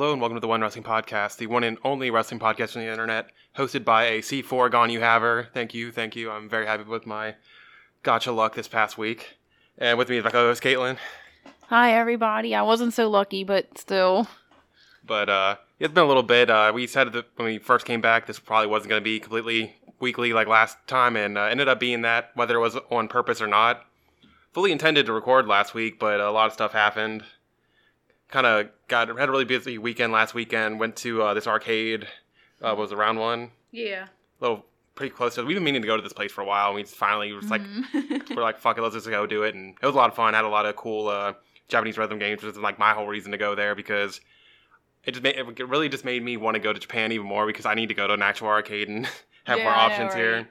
Hello and welcome to the One Wrestling Podcast, the one and only wrestling podcast on the internet, hosted by a C4 Gone You Haver. Thank you, thank you. I'm very happy with my gotcha luck this past week. And with me is my co-host Caitlin. Hi, everybody. I wasn't so lucky, but still. But uh, it's been a little bit. Uh, we said that when we first came back, this probably wasn't going to be completely weekly like last time, and uh, ended up being that, whether it was on purpose or not. Fully intended to record last week, but a lot of stuff happened. Kind of got had a really busy weekend last weekend. Went to uh, this arcade. Uh, was around one? Yeah. A little pretty close to. We've been meaning to go to this place for a while. We just finally was like, Mm-hmm. we're like, fuck it, let's just go do it. And it was a lot of fun. Had a lot of cool uh, Japanese rhythm games, which is like my whole reason to go there because it just made it really just made me want to go to Japan even more because I need to go to an actual arcade and have more Yeah, know, options here. right?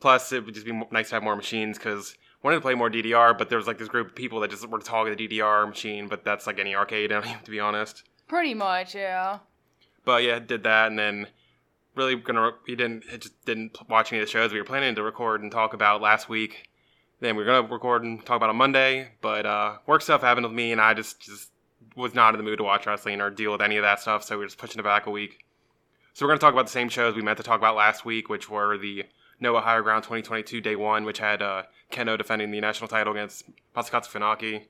Plus, it would just be nice to have more machines because wanted to play more DDR, but there was like this group of people that just were talking the DDR machine, but that's like any arcade, to be honest. Pretty much, yeah. But yeah, did that, and then really gonna we didn't just didn't watch any of the shows we were planning to record and talk about last week. Then we were gonna record and talk about on Monday, but uh, work stuff happened with me, and I just just was not in the mood to watch wrestling or deal with any of that stuff, so we are just pushing it back a week. So we're gonna talk about the same shows we meant to talk about last week, which were the Noah Higher Ground 2022 Day One, which had uh, Kenoh defending the national title against Masakatsu Funaki,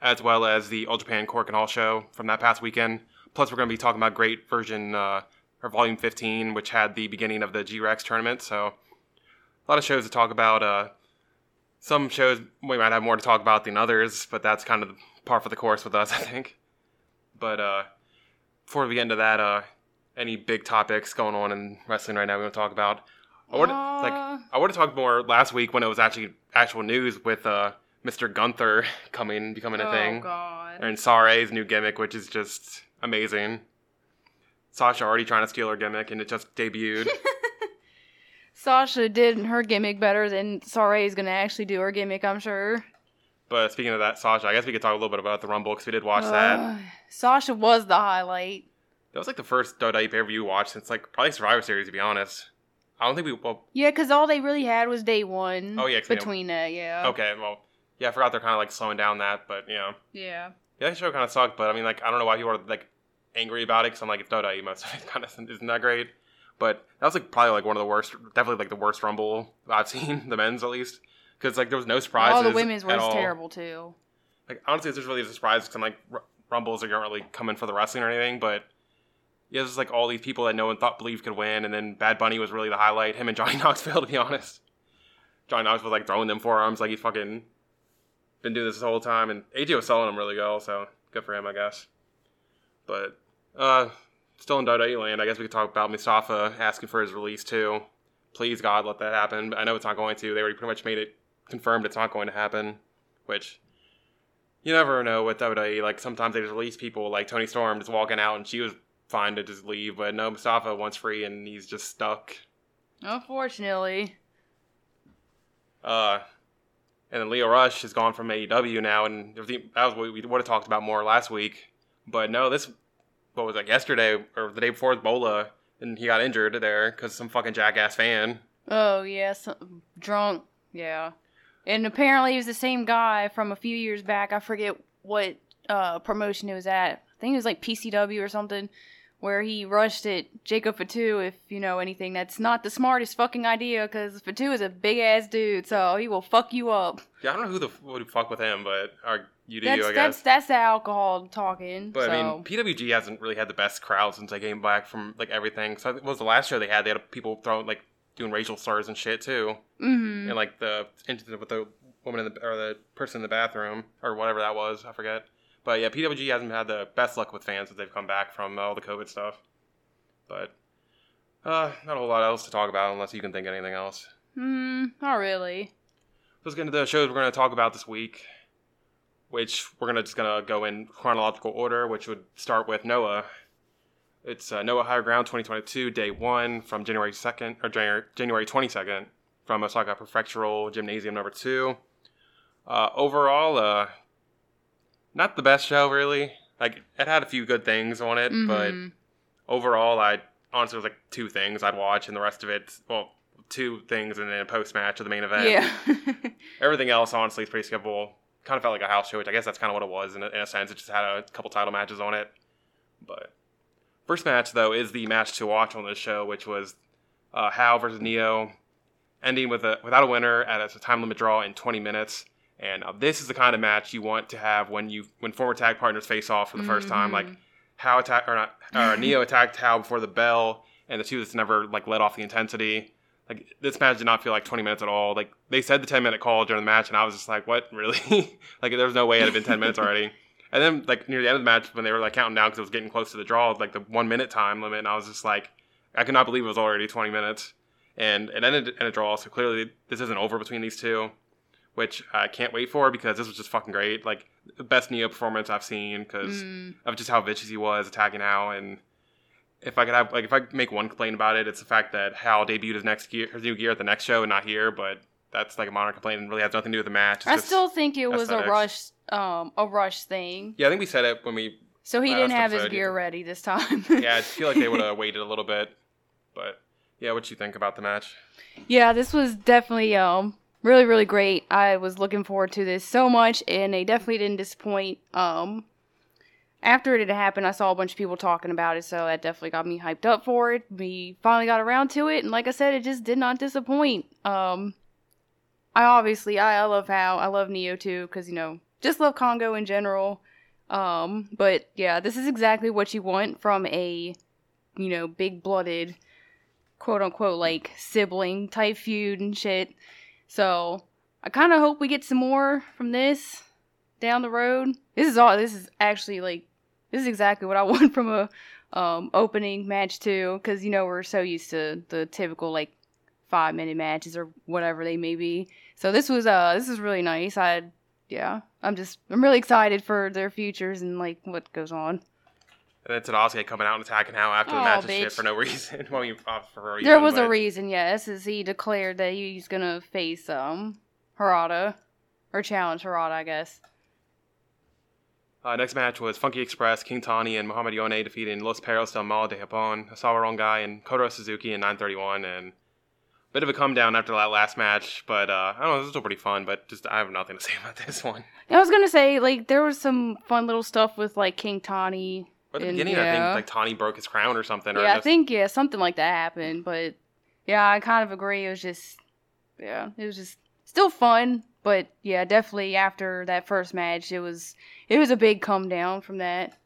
as well as the All Japan Korakuen Hall show from that past weekend. Plus, we're going to be talking about GLEAT Version uh, or Volume 15, which had the beginning of the G-REX tournament. So, a lot of shows to talk about. Uh, some shows we might have more to talk about than others, but that's kind of par for the course with us, I think. But uh, before we get into that, uh, any big topics going on in wrestling right now we want to talk about? I would like Uh, I would have talked more last week when it was actually actual news with uh, Mr. Gunther coming becoming a oh, thing God. and Sarray's new gimmick, which is just amazing. Sasha already trying to steal her gimmick, and it just debuted. Sasha did her gimmick better than Sarray is going to actually do her gimmick, I'm sure. but speaking of that, Sasha, I guess we could talk a little bit about the Rumble because we did watch that. Uh, Sasha was the highlight. That was like the first WWE pay per view watch since like probably Survivor Series, to be honest. I don't think we. Well, Yeah, because all they really had was day one. Oh, yeah, 'cause they Between that, yeah. okay, well, yeah, I forgot they're kind of like slowing down that, but you know, Yeah. yeah, that show kind of sucked. But I mean, like, I don't know why people are like angry about it because I'm like, it's WWE, most of it kind of isn't that great. But that was like probably like one of the worst, definitely like the worst Rumble I've seen, the men's at least, because like there was no surprises. all the women's at was terrible, too. Like honestly, it's just really a surprise because I'm like R- Rumbles are not really coming for the wrestling or anything, but yeah, there's like all these people that no one thought believed could win, and then Bad Bunny was really the highlight. Him and Johnny Knoxville, to be honest. Johnny Knoxville was like throwing them forearms like he's fucking been doing this the whole time, and AJ was selling them really well, so good for him, I guess. But uh, still in WWE land, I guess we could talk about Mustafa asking for his release too. Please God, let that happen. I know it's not going to. They already pretty much made it confirmed it's not going to happen, which you never know with WWE. Like sometimes they just release people, like Toni Storm just walking out, and she was fine to just leave, but no, Mustafa wants free, and he's just stuck. Unfortunately. Uh, and then Lio Rush has gone from AEW now, and that was what we would have talked about more last week. But no, this what was it yesterday or the day before with Bola, and he got injured there because some fucking jackass fan. Oh, yeah. Some, drunk. Yeah. And apparently he was the same guy from a few years back. I forget what uh, promotion it was at. I think it was like PCW or something, where he rushed at Jacob Fatu. If you know anything, that's not the smartest fucking idea because Fatu is a big ass dude, so he will fuck you up. Yeah, I don't know who the f- would fuck with him, but or you do, That's I that's guess. that's the alcohol talking. But so. I mean, PWG hasn't really had the best crowd since I came back from like everything. So it was the last show they had? They had people throwing like doing racial slurs and shit too. hmm and like the incident with the woman in the or the person in the bathroom or whatever that was, I forget. But yeah, PWG hasn't had the best luck with fans since they've come back from all the COVID stuff. But uh, not a whole lot else to talk about unless you can think of anything else. Hmm, not really. Let's get into the shows we're going to talk about this week, which we're gonna just gonna go in chronological order, which would start with Noah. It's uh, Noah Higher Ground 2022, Day One, from January 2nd or January January 22nd, from Osaka Prefectural Gymnasium Number Two. Uh, overall, uh, not the best show really. Like it had a few good things on it, but Mhm. overall, I honestly was like two things I'd watch, and the rest of it, well, two things, and then a post match of the main event. yeah. Everything else, honestly, is pretty skippable. Kind of felt like a house show, which I guess that's kind of what it was in a, in a sense. It just had a couple title matches on it. But first match though is the match to watch on this show, which was uh, HAO versus NIOH, ending with a without a winner at a time limit draw in 20 minutes. And uh, this is the kind of match you want to have when you when former tag partners face off for the 1st time. Like how attack or not or NIOH attacked HAO before the bell, and the two that's never like let off the intensity. Like this match did not feel like 20 minutes at all. Like they said the 10 minute call during the match, and I was just like, what really? like there was no way it had been 10 minutes already. And then like near the end of the match when they were like counting down because it was getting close to the draw, like the one minute time limit, and I was just like, I could not believe it was already 20 minutes. And it ended in a draw, so clearly this isn't over between these two, which I can't wait for because this was just fucking great. Like the best NIOH performance I've seen because Mm. of just how vicious he was attacking HAO. And if I could have like if I make one complaint about it, it's the fact that HAO debuted his next gear, his new gear at the next show and not here. But that's like a minor complaint and really has nothing to do with the match. It's I still think it was a rush, um, a rush thing. yeah, I think we said it when we So he didn't have his gear ready this time. yeah, I feel like they would have waited a little bit. But yeah, what you think about the match? Yeah, this was definitely um really really great. I was looking forward to this so much, and they definitely didn't disappoint. Um, after it had happened, I saw a bunch of people talking about it, so that definitely got me hyped up for it. We finally got around to it, and like I said, it just did not disappoint. Um, I obviously I, I love how I love NIOH too, because you know just love Kongo in general. Um, but yeah, this is exactly what you want from a you know big blooded quote unquote like sibling type feud and shit. So I kind of hope we get some more from this down the road. This is all. This is actually like this is exactly what I want from a um, opening match too, because you know we're so used to the typical like five minute matches or whatever they may be. So this was uh this is really nice. I yeah I'm just I'm really excited for their futures and like what goes on. And then Tadasuke coming out and attacking HAO after the match and shit for no reason. well, you, uh, for reason There was a reason, yes, as he declared that he's gonna face um Harada or challenge Harada, I guess. Uh, next match was Funky Express, King Tany, and Muhammad Yone defeating Los Perros del Mal de Japón, Nosawa Rongai, and Kotaro Suzuki in 931. And a bit of a come down after that last match, but uh, I don't know, this was still pretty fun. But just I have nothing to say about this one. I was gonna say like there was some fun little stuff with like King Tany. At the And, beginning, I think like Tawny broke his crown or something. or Yeah, I think yeah something like that happened, but yeah, I kind of agree. It was just yeah, it was just still fun, but yeah, definitely after that first match, it was it was a big come down from that.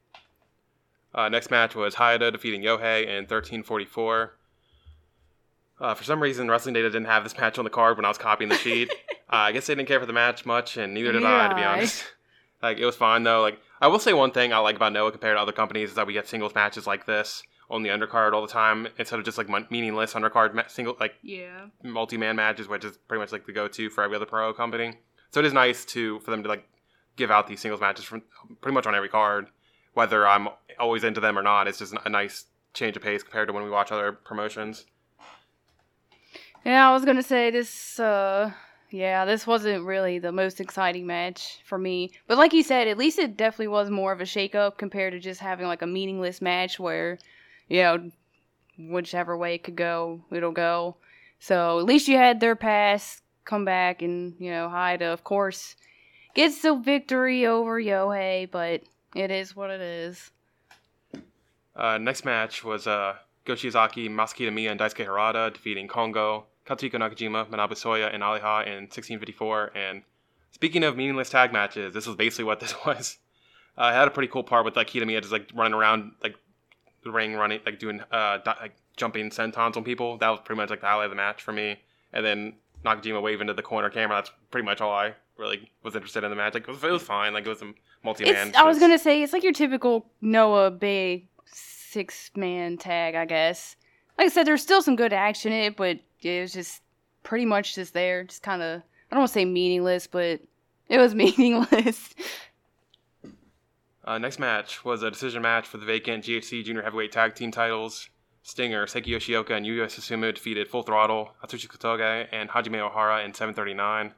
Uh, next match was Hayata defeating Yohei in 1344. Uh, for some reason, Wrestling Data didn't have this match on the card when I was copying the sheet. uh, I guess they didn't care for the match much, and neither did Neither I, to be honest. like it was fine though. Like I will say one thing I like about Noah compared to other companies is that we get singles matches like this on the undercard all the time instead of just like meaningless undercard ma- single like Yeah. multi-man matches, which is pretty much like the go-to for every other pro company. So it is nice to for them to like give out these singles matches from pretty much on every card, whether I'm always into them or not. It's just a nice change of pace compared to when we watch other promotions. Yeah, I was gonna say this. uh Yeah, this wasn't really the most exciting match for me. But like you said, at least it definitely was more of a shakeup compared to just having like a meaningless match where, you know, whichever way it could go, it'll go. So at least you had their pass come back and you know Hayata, of course, gets the victory over Yohei. But it is what it is. Uh, next match was uh, Go Shiozaki, Masa Kitamiya, and Daisuke Harada defeating Kongo, Katsuhiko Nakajima, Manabu Soya, and Aleja in 1654. And speaking of meaningless tag matches, this was basically what this was. Uh, it had a pretty cool part with like Kitamiya just like running around like the ring, running like doing uh di- like jumping sentons on people. That was pretty much like the highlight of the match for me. And then Nakajima waving to the corner camera. That's pretty much all I really was interested in the match. Like it was, it was fine. Like it was a multi-man. It's, I was gonna say it's like your typical Noah Bay six man tag, I guess. Like I said, there's still some good action in it, but it was just pretty much just there, just kind of I don't want to say meaningless, but it was meaningless. Uh, next match was a decision match for the vacant GHC Junior Heavyweight Tag Team titles. Stinger, Seiki Yoshioka, and Yuya Susumu defeated Full Throttle, Atsushi Kotoge, and Hajime Ohara in 739.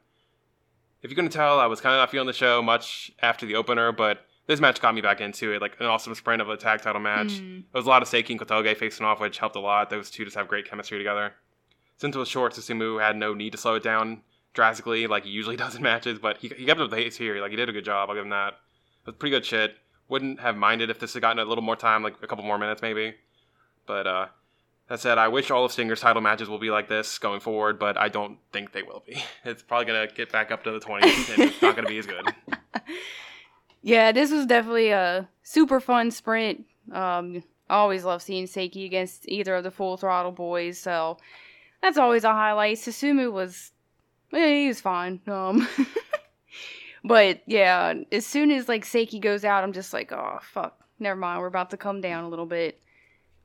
If you're to tell, I was kind of not feeling the show much after the opener, but this match got me back into it. Like an awesome sprint of a tag title match. Mm. It was a lot of Seiki and Kotoge facing off, which helped a lot. Those two just have great chemistry together. Since it was short, Susumu had no need to slow it down drastically like he usually does in matches, but he, he kept up the pace here. Like he did a good job. I'll give him that. It was pretty good shit. wouldn't have minded if this had gotten a little more time, like a couple more minutes maybe. But uh, that said, I wish all of Stinger's title matches will be like this going forward, but I don't think they will be. It's probably gonna get back up to the 20s, and it's not gonna be as good. Yeah, this was definitely a super fun sprint. Um, I always love seeing Seiki against either of the Full Throttle boys, so that's always a highlight. Susumu was, eh, he was fine. Um, but yeah, as soon as like Seiki goes out, I'm just like, oh fuck, never mind. We're about to come down a little bit.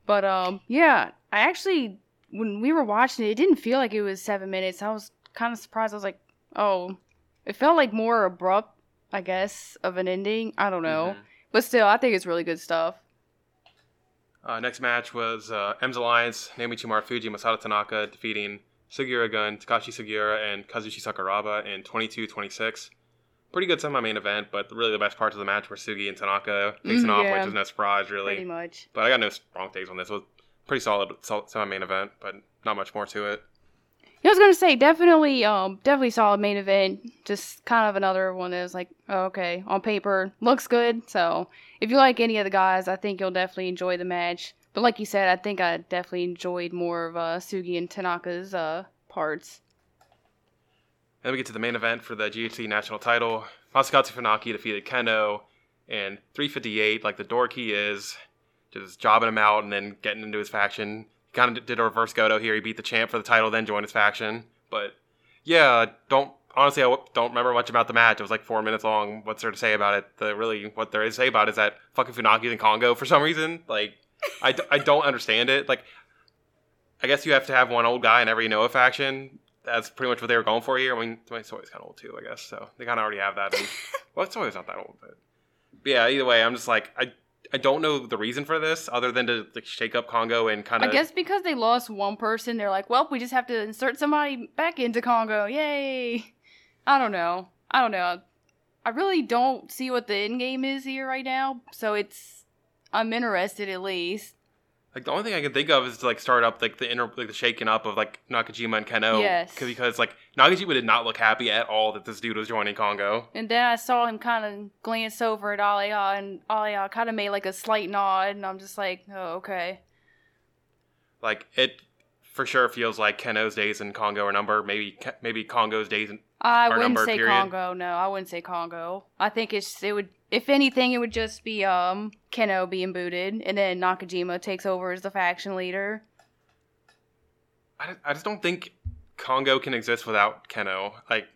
But um, yeah, I actually when we were watching it, it didn't feel like it was seven minutes. I was kind of surprised. I was like, oh, it felt like more abrupt, I guess, of an ending. I don't know, Mhm. but still, I think it's really good stuff. Uh, next match was uh, M's Alliance, Naomichi Marufuji, Masato Tanaka defeating Sugiura Gun, Takashi Sugiura, and Kazushi Sakuraba in 22-26. Pretty good semi-main event, but really the best parts of the match were Sugi and Tanaka facing Mhm, off, yeah. which is no surprise, Pretty really. much. But I got no strong takes on this. It was pretty solid, solid semi-main event, but not much more to it. I was gonna say definitely, um, definitely solid main event. Just kind of another one that was like, oh, okay, on paper looks good. So if you like any of the guys, I think you'll definitely enjoy the match. But like you said, I think I definitely enjoyed more of uh, Sugi and Tanaka's uh, parts. Then we get to the main event for the GHC national title. Masakatsu Funaki defeated Kenoh in 358, like the dork he is, just jobbing him out and then getting into his faction. Kind of did a reverse Goto here. He beat the champ for the title, then joined his faction. But yeah, don't honestly, I don't remember much about the match. It was like four minutes long. What's there to say about it? The really what there is to say about it is that fucking Funaki in Kongo for some reason. Like, I, d- I don't understand it. Like, I guess you have to have one old guy in every Noah faction. That's pretty much what they were going for here. I mean, my Soy's kind of old too, I guess. So they kind of already have that. And, well, it's Soy's not that old, but, but yeah. Either way, I'm just like I I don't know the reason for this other than to like shake up Kongo and kind of. I guess because they lost one person, they're like, well, we just have to insert somebody back into Kongo. Yay! I don't know. I don't know. I really don't see what the end game is here right now. So it's I'm interested at least. Like the only thing I can think of is to like start up like the inner like the shaking up of like Nakajima and Kenoh. Yes. 'Cause- Because like Nakajima did not look happy at all that this dude was joining Kongo. And then I saw him kind of glance over at Aleja, and Aleja kind of made like a slight nod, and I'm just like, oh, okay. Like it for sure feels like Kenoh's days in Kongo are numbered. Maybe maybe Kongo's days in I wouldn't number, say period. Kongo. No, I wouldn't say Kongo. I think it's it would. If anything, it would just be um Kenoh being booted, and then Nakajima takes over as the faction leader. I, I just don't think Kongo can exist without Kenoh. Like,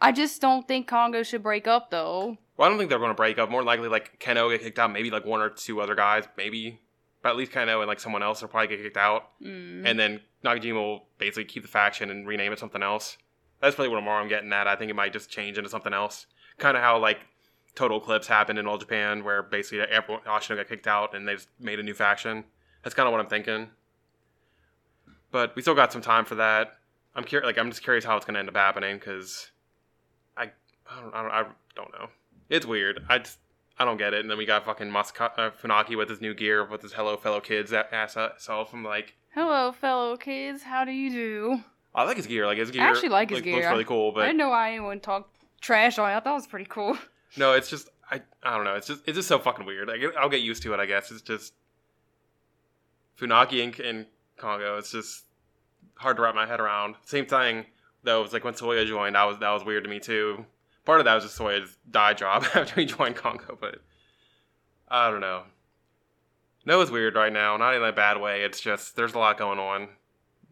I just don't think Kongo should break up though. well, I don't think they're going to break up. More likely, like Kenoh get kicked out. Maybe like one or two other guys, maybe, but at least Kenoh and like someone else will probably get kicked out. Mm. And then Nakajima will basically keep the faction and rename it something else. That's really what I'm getting at. I think it might just change into something else. Kind of how like Total Eclipse happened in All Japan, where basically everyone Ashino got kicked out and they just made a new faction. That's kind of what I'm thinking. But we still got some time for that. I'm curious. Like I'm just curious how it's going to end up happening because I I don't, I don't I don't know. It's weird. I just I don't get it. And then we got fucking Masaka, uh, Funaki with his new gear with his Hello Fellow Kids that ass self. I'm like. Hello, fellow kids. How do you do? I like his gear. Like his gear, I actually like his gear. Looks really cool, I didn't know why anyone talked trash on it. I thought it was pretty cool. no, it's just I I don't know. It's just it's just so fucking weird. Like I'll get used to it. I guess it's just Funaki and, and Kongo. It's just hard to wrap my head around. Same thing though. It's like when Soya joined. That was that was weird to me too. Part of that was just Soya's die job after he joined Kongo, but I don't know. No, it's weird right now. Not in a bad way. It's just there's a lot going on.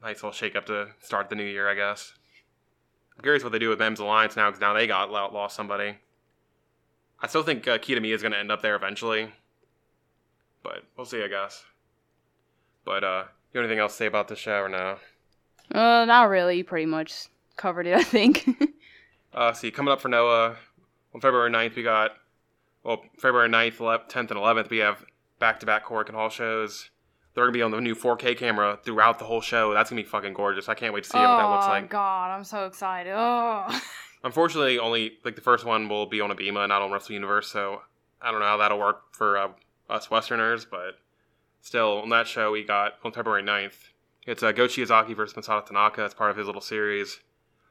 Nice little shake up to start the new year, I guess. I'm curious what they do with M's Alliance now because now they got lo- lost somebody. I still think uh, Kitamiya is going to end up there eventually, but we'll see, I guess. But uh, you have anything else to say about the show or no? Uh, not really. You pretty much covered it, I think. Uh, see, coming up for Noah on February 9th, we got, well, February 9th, 10th, and 11th, we have back to back Korakuen Hall shows. They're going to be on the new 4K camera throughout the whole show. That's going to be fucking gorgeous. I can't wait to see oh what that looks like. God, I'm so excited. Oh. Unfortunately, only like the first one will be on ABEMA, not on Wrestle Universe. So I don't know how that'll work for uh, us Westerners, but still, on that show we got on February 9th. It's uh, Go Shiozaki versus Masato Tanaka. It's part of his little series.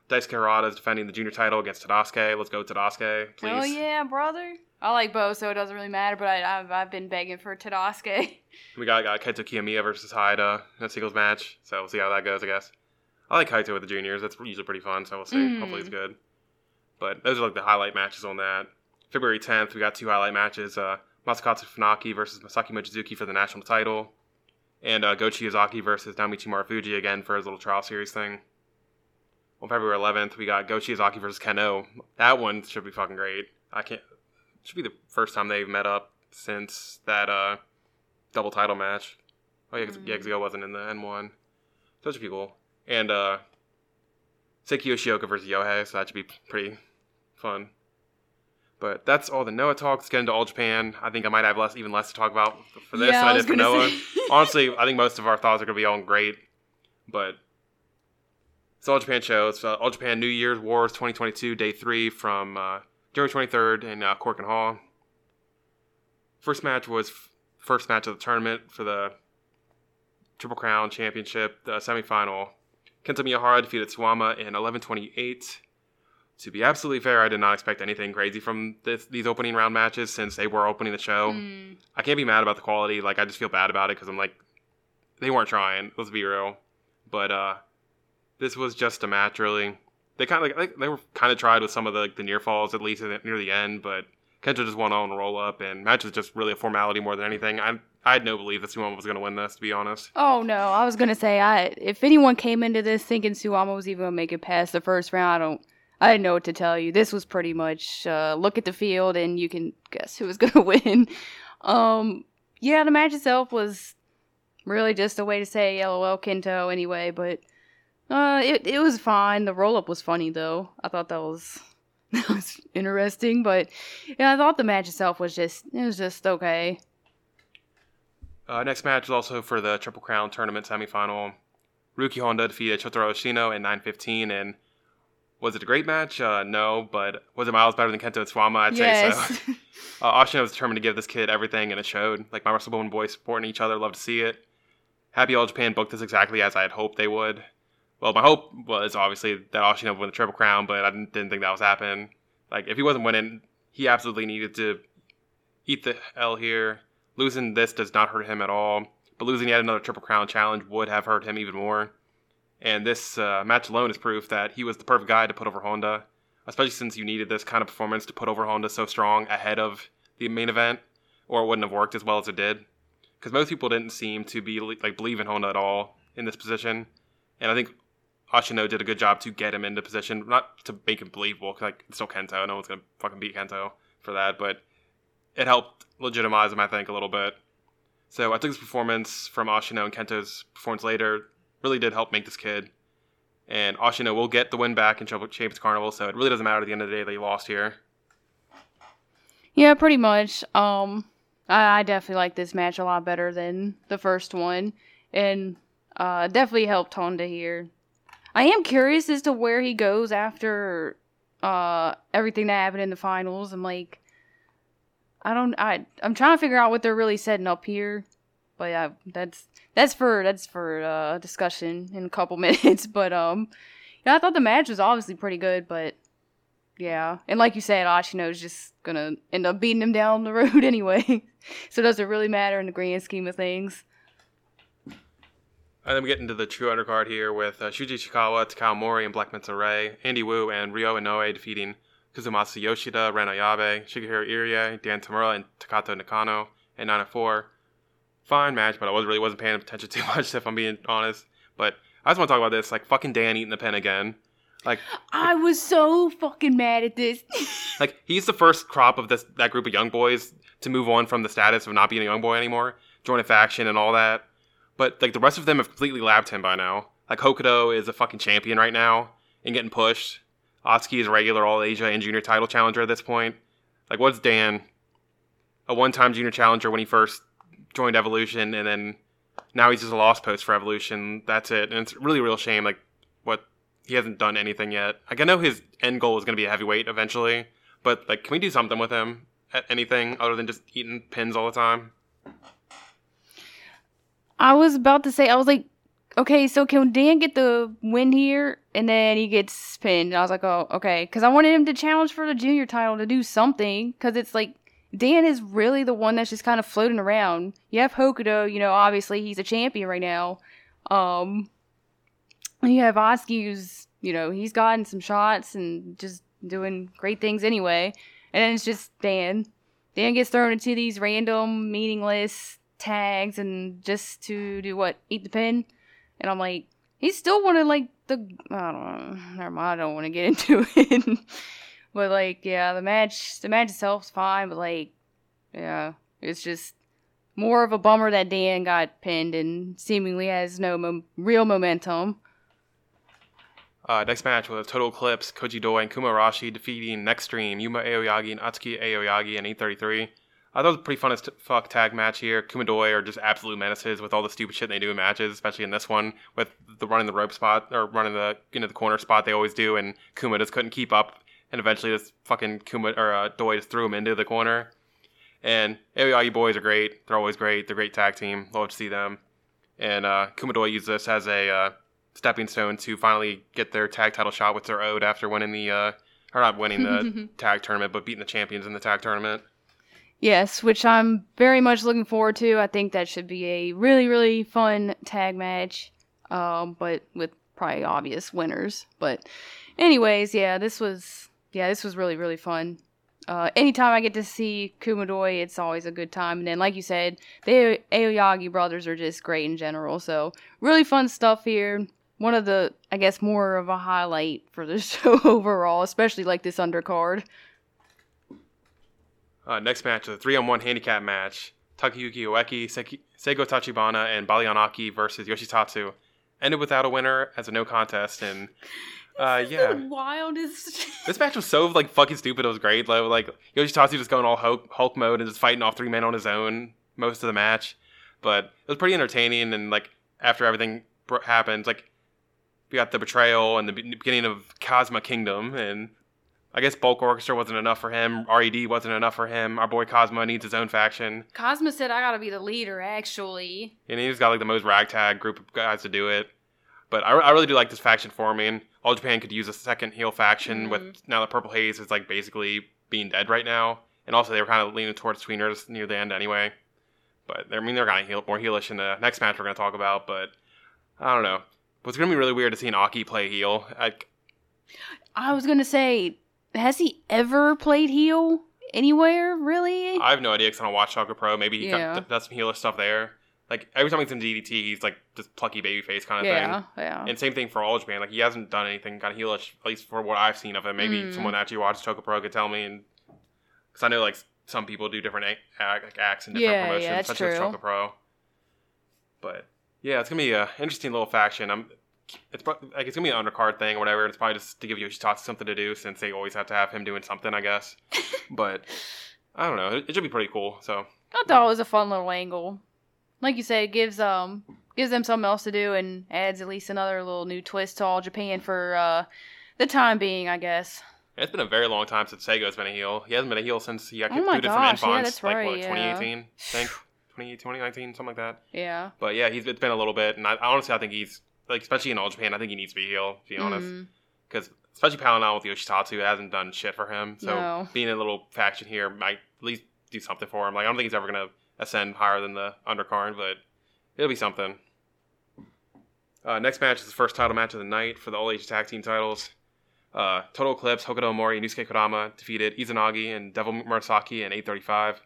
Daisuke Harada is defending the junior title against Tadasuke. Let's go Tadasuke, please. Oh yeah, brother. I like both, so it doesn't really matter. But I, I've, I've been begging for Tadasuke. We got, got Kaito Kiyomiya versus Hayata in a singles match, so we'll see how that goes, I guess. I like Kaito with the juniors. That's usually pretty fun, so we'll see. Mm. Hopefully it's good. But those are like the highlight matches on that. February 10th, we got two highlight matches. Uh, Masakatsu Funaki versus Masaaki Mochizuki for the national title. And uh, Go Shiozaki versus Naomichi Marufuji again for his little trial series thing. On February 11th, we got Go Shiozaki versus Kenoh. That one should be fucking great. I can't. Should be the first time they've met up since that uh, double title match. Oh yeah, 'cause- yeah, 'cause Go wasn't in the N1. So that should be cool. And uh, Seiki Yoshioka versus Yohei, so that should be pretty fun. But that's all the Noah talk. Let's get into All Japan. I think I might have less, even less to talk about for this yeah, than I I did for Noah. Honestly, I think most of our thoughts are going to be on GLEAT, but it's All Japan show. It's uh, All Japan New Year's Wars 2022, day three from uh, January 23rd in uh, Korakuen Hall. First match was f- first match of the tournament for the Triple Crown Championship, the semifinal. Kento Miyahara defeated Suwama in 11:28. To be absolutely fair, I did not expect anything crazy from this, these opening round matches since they were opening the show. Mm. I can't be mad about the quality. Like I just feel bad about it because I'm like, they weren't trying. Let's be real. But uh, this was just a match, really. They kind of like they were kind of tried with some of the like, the near falls at least near the end, but Kento just won on a roll up, and match was just really a formality more than anything. I I had no belief that Suwama was going to win this, to be honest. Oh no, I was gonna say I if anyone came into this thinking Suwama was even gonna make it past the first round, I don't I know what to tell you. This was pretty much uh, look at the field and you can guess who was gonna win. Um, yeah, the match itself was really just a way to say LOL Kento anyway, but uh, it it was fine. The roll up was funny though. I thought that was that was interesting, but yeah, I thought the match itself was just it was just okay. Uh, next match is also for the Triple Crown tournament semifinal. Ryuki Honda defeated Shotaro Ashino in 9:15, and was it a great match? Uh, no, but was it miles better than Kento Suwama? I'd say so. yes. Uh, Ashino was determined to give this kid everything, and it showed. Like my Wrestle One boys supporting each other, love to see it. Happy All Japan booked this exactly as I had hoped they would. Well, my hope was obviously that Ashino would win the Triple Crown, but I didn't, didn't think that was happening. Like if he wasn't winning, he absolutely needed to eat the L here. Losing this does not hurt him at all, but losing yet another Triple Crown challenge would have hurt him even more. And this uh, match alone is proof that he was the perfect guy to put over Honda, especially since you needed this kind of performance to put over Honda so strong ahead of the main event, or it wouldn't have worked as well as it did. Because most people didn't seem to be like believe in Honda at all in this position, and I think Ashino did a good job to get him into position, not to make him believable. 'cause, like it's still Kento, no one's gonna fucking beat Kento for that, but it helped legitimize him, I think, a little bit. So I took this performance from Ashino and Kento's performance later really did help make this kid. And Ashino will get the win back in Champions Carnival, so it really doesn't matter at the end of the day that he lost here. Yeah, pretty much. Um, I, I definitely like this match a lot better than the first one, and uh, definitely helped Honda here. I am curious as to where he goes after uh everything that happened in the finals. I'm like, I don't, I, I'm trying to figure out what they're really setting up here, but yeah, that's that's for that's for uh discussion in a couple minutes. But um, yeah, I thought the match was obviously pretty good, but yeah, and like you said, Ashino's just gonna end up beating him down the road anyway. so does it really matter in the grand scheme of things? And then we get into the true undercard here with uh, Shuji Ishikawa, Takao Omori, and Black Manta Ray, Andy Wu, and Ryo Inoue defeating Kazumasa Yoshida, Ren Ayabe, Shigehiro Irie, Dan Tamura, and Takato Nakano in 9 4. Fine match, but I was really wasn't paying attention too much, if I'm being honest. But I just want to talk about this. Like, fucking Dan eating the pen again. Like, I was so fucking mad at this. like he's the first crop of this that group of young boys to move on from the status of not being a young boy anymore, join a faction and all that. But like the rest of them have completely lapped him by now. Like Hokuto is a fucking champion right now and getting pushed. Atsuki is a regular All Asia and Junior title challenger at this point. Like what's Dan? A one-time Junior challenger when he first joined Evolution, and then now he's just a lost post for Evolution. That's it, and it's a really real shame. Like what he hasn't done anything yet. Like I know his end goal is going to be a heavyweight eventually, but like can we do something with him at anything other than just eating pins all the time? I was about to say, I was like, okay, so can Dan get the win here? And then he gets pinned. And I was like, oh, okay. Because I wanted him to challenge for the junior title to do something. Because it's like, Dan is really the one that's just kind of floating around. You have Hokuto, you know, obviously he's a champion right now. Um, you have Oski, who's, you know, he's gotten some shots and just doing great things anyway. And then it's just Dan. Dan gets thrown into these random, meaningless tags and just to do what? Eat the pin? And I'm like, he's still one of like the I don't know. Never mind. I don't want to get into it. But like, yeah, the match, the match itself's fine. But like, yeah, it's just more of a bummer that Dan got pinned and seemingly has no mo- real momentum. Uh, next match was Total Eclipse, Koji Doi and Kuma Arashi defeating Nextream, Yuma Aoyagi and Atsuki Aoyagi in 833. I thought it was a pretty fun as t- fuck tag match here. Kumadoi are just absolute menaces with all the stupid shit they do in matches, especially in this one with the running the rope spot or running the into the corner spot they always do, and Kuma just couldn't keep up, and eventually this fucking Kuma or uh, Doi just threw him into the corner. And hey, all you boys are great. They're always great. They're a great tag team. Love to see them. And uh, Kumadoi used this as a uh, stepping stone to finally get their tag title shot, which they're owed after winning the uh, or not winning the tag tournament, but beating the champions in the tag tournament. Yes, which I'm very much looking forward to. I think that should be a really, really fun tag match, um, but with probably obvious winners. But, anyways, yeah, this was yeah, this was really, really fun. Uh, anytime I get to see Kumadoi, it's always a good time. And then, like you said, the Aoyagi brothers are just great in general. So, really fun stuff here. One of the, I guess, more of a highlight for the show overall, especially like this undercard. Uh, next match is a three on one handicap match. Takayuki Seki, Seigo Tachibana, and Baliyan Akki versus Yoshitatsu. Ended without a winner as a no contest, and uh, yeah, The wildest. this match was so like fucking stupid. It was great. Like, like Yoshitatsu just going all Hulk, Hulk mode and just fighting off three men on his own most of the match, but it was pretty entertaining. And like after everything br- happened, like we got the betrayal and the beginning of Cosma Kingdom, and I guess Bulk Orchestra wasn't enough for him. Red wasn't enough for him. Our boy Cosmo needs his own faction, Cosmo said, I gotta be the leader, actually. and he's got like the most ragtag group of guys to do it. But I, I really do like this faction forming. All Japan could use a second heel faction Mhm. with now that Purple Haze is like basically being dead right now, and also they were kind of leaning towards tweeners near the end anyway. But I mean they're kind of heel, more heelish in the next match we're going to talk about. But I don't know. But it's going to be really weird to see an Aki play heel. Like I was gonna say, has he ever played heel anywhere, really? I have no idea because I don't watch Choco Pro. Maybe he Yeah. got, does some heelish stuff there. Like every time he's in DDT, he's like this plucky baby face kind of thing. yeah, yeah. And same thing for All Japan. Like he hasn't done anything kind of heelish, at least for what I've seen of him. Maybe Mm. someone actually watched Choco Pro could tell me. And because I know like some people do different act, act, like, acts in different Yeah, yeah, promotions, such as true. Choco Pro. But yeah, it's gonna be a interesting little faction. I'm. It's like it's gonna be an undercard thing or whatever. It's probably just to give Yoshitatsu something to do since they always have to have him doing something, I guess. but I don't know. It, it should be pretty cool. So I thought it was a fun little angle. Like you said, it gives um gives them something else to do and adds at least another little new twist to all Japan for uh the time being, I guess. it's been a very long time since Sego's been a heel. He hasn't been a heel since he got Oh booted gosh, from yeah, that's like right, what yeah. 2018, I think 2018, 2019, something like that. Yeah. But yeah, he's it's been a little bit, and I honestly I think he's like especially in all Japan, I think he needs to be a heel. To be honest, Mm, because especially Palinal with Yoshitatsu hasn't done shit for him. So No. being a little faction here might at least do something for him. Like I don't think he's ever gonna ascend higher than the undercard, but it'll be something. Uh, next match is the first title match of the night for the All Asia Tag Team titles. Uh, Total Eclipse, Hokuto Omori, and Yusuke Kodama defeated Izanagi and Devil Murasaki in 835.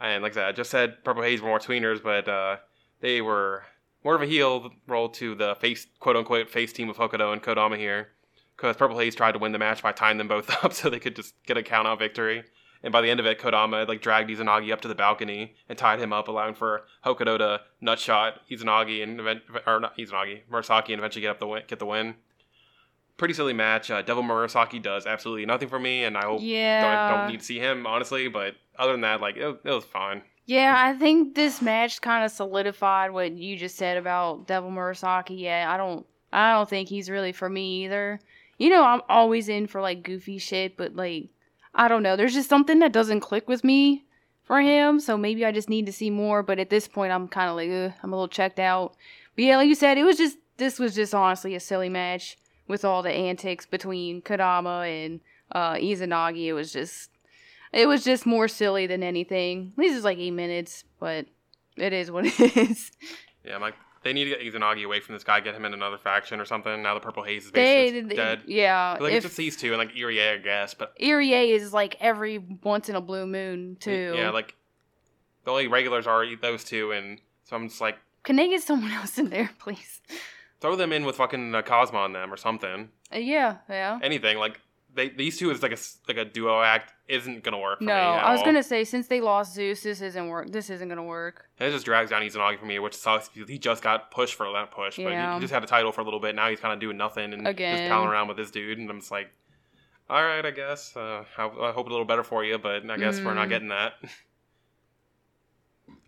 And like I said, I just said Purple Haze were more tweeners, but uh, they were more of a heel role to the face, quote unquote, face team of Hokuto and Kodama here. Because Purple Haze tried to win the match by tying them both up so they could just get a count out victory. And by the end of it, Kodama like dragged Izanagi up to the balcony and tied him up, allowing for Hokuto to nutshot Izanagi and event, or not Izanagi, Murasaki, and eventually get up the win, get the win. Pretty silly match. Uh, Devil Murasaki does absolutely nothing for me, and I hope Yeah. don't, don't need to see him honestly. But other than that, like it, it was fine. Yeah, I think this match kind of solidified what you just said about Devil Murasaki. Yeah, I don't I don't think he's really for me either. You know, I'm always in for like goofy shit, but like I don't know. There's just something that doesn't click with me for him, so maybe I just need to see more, but at this point I'm kind of like I'm a little checked out. But yeah, like you said, it was just this was just honestly a silly match with all the antics between Kodama and uh Izanagi. It was just It was just more silly than anything. This is like eight minutes, but it is what it is. Yeah, like, they need to get Izanagi away from this guy, get him in another faction or something. Now the Purple Haze is They, basically dead. yeah. Like, if it's just these two and like Irie, I guess. But Irie is like every once in a blue moon too. yeah, like the only regulars are those two, and so I'm just like, Can they get someone else in there, please? throw them in with fucking uh, Cosmo on them or something. Uh, yeah, yeah. Anything like they these two is like a like a duo act isn't gonna work. For No, me at I was all. gonna say since they lost Zeus, this isn't work. This isn't gonna work. And it just drags down Izanagi for me, which sucks because he just got pushed for that push, but he, Yeah. he just had a title for a little bit. Now he's kind of doing nothing and just Again. palling around with this dude, and I'm just like, all right, I guess. Uh, I, I hope a little better for you, but I guess we're not Mm. getting that.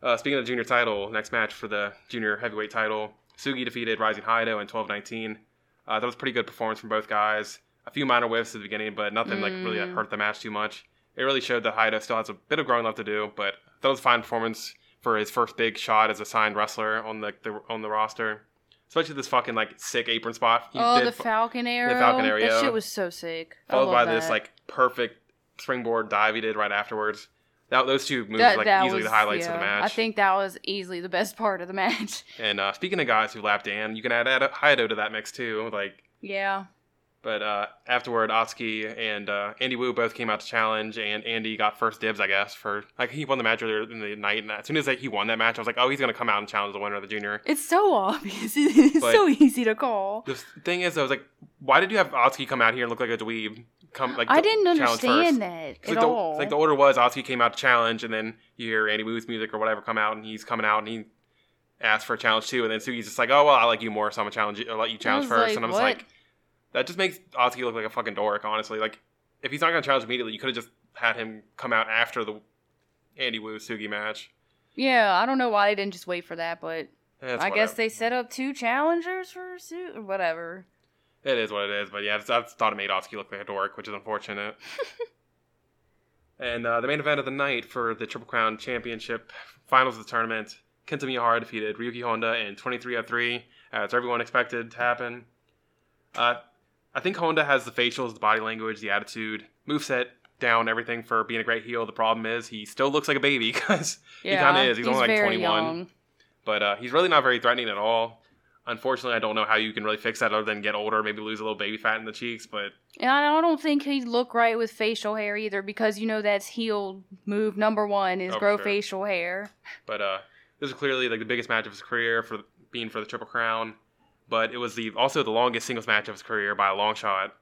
Uh, speaking of the junior title, next match for the junior heavyweight title, Sugi defeated Rising Hayato in 12-19. Uh, that was a pretty good performance from both guys. A few minor whiffs at the beginning, but nothing like really Mm. hurt the match too much. It really showed that Hayato still has a bit of growing left to do, but that was a fine performance for his first big shot as a signed wrestler on the, the on the roster. Especially this fucking like sick apron spot. He oh, the Falcon arrow. The Falcon arrow, That shit was so sick. I followed by this like perfect springboard dive he did right afterwards. That those two moves That- like that easily was- the highlights of the match. I think that was easily the best part of the match. And uh, speaking of guys who lapped Dan, you can add, add Hayato to that mix too. Like, Yeah. But uh, afterward, Atsuki and uh, Andy Wu both came out to challenge, and Andy got first dibs, I guess, for like he won the match earlier in the night. And as soon as like, he won that match, I was like, oh, he's gonna come out and challenge the winner of the junior. It's so obvious. It's But- so easy to call. The thing is, I was like, why did you have Atsuki come out here and look like a dweeb? Come like I didn't understand that at like the, all. like the order was Atsuki came out to challenge, and then you hear Andy Wu's music or whatever come out, and he's coming out and he asks for a challenge too, and then Sugi's just like, oh well, I like you more, so I'm gonna challenge you, I'll let you challenge first, like, and I'm just like, that just makes Atsuki look like a fucking dork, honestly. Like, if he's not gonna challenge immediately, you could have just had him come out after the Andy Wu Sugi match. yeah, I don't know why they didn't just wait for that, but Eh, I guess they set up two challengers for suit or whatever. It is what it is, but yeah, it's- I just thought it made Atsuki look like a dork, which is unfortunate. and uh, the main event of the night for the Triple Crown Championship finals of the tournament, Kento Miyahara defeated Ryuki Honda in 23-3, as everyone expected to happen. Uh, I think Honda has the facials, the body language, the attitude, moveset down, everything for being a great heel. The problem is he still looks like a baby because Yeah, he kind of is. He's, only like 21 young. but uh, he's really not very threatening at all. Unfortunately, I don't know how you can really fix that other than get older, maybe lose a little baby fat in the cheeks. But And I don't think he'd look right with facial hair either because you know that's heel move number one is Oh, grow sure. facial hair. but uh, this is clearly like the biggest match of his career for being for the Triple Crown. But it was the also the longest singles match of his career by a long shot.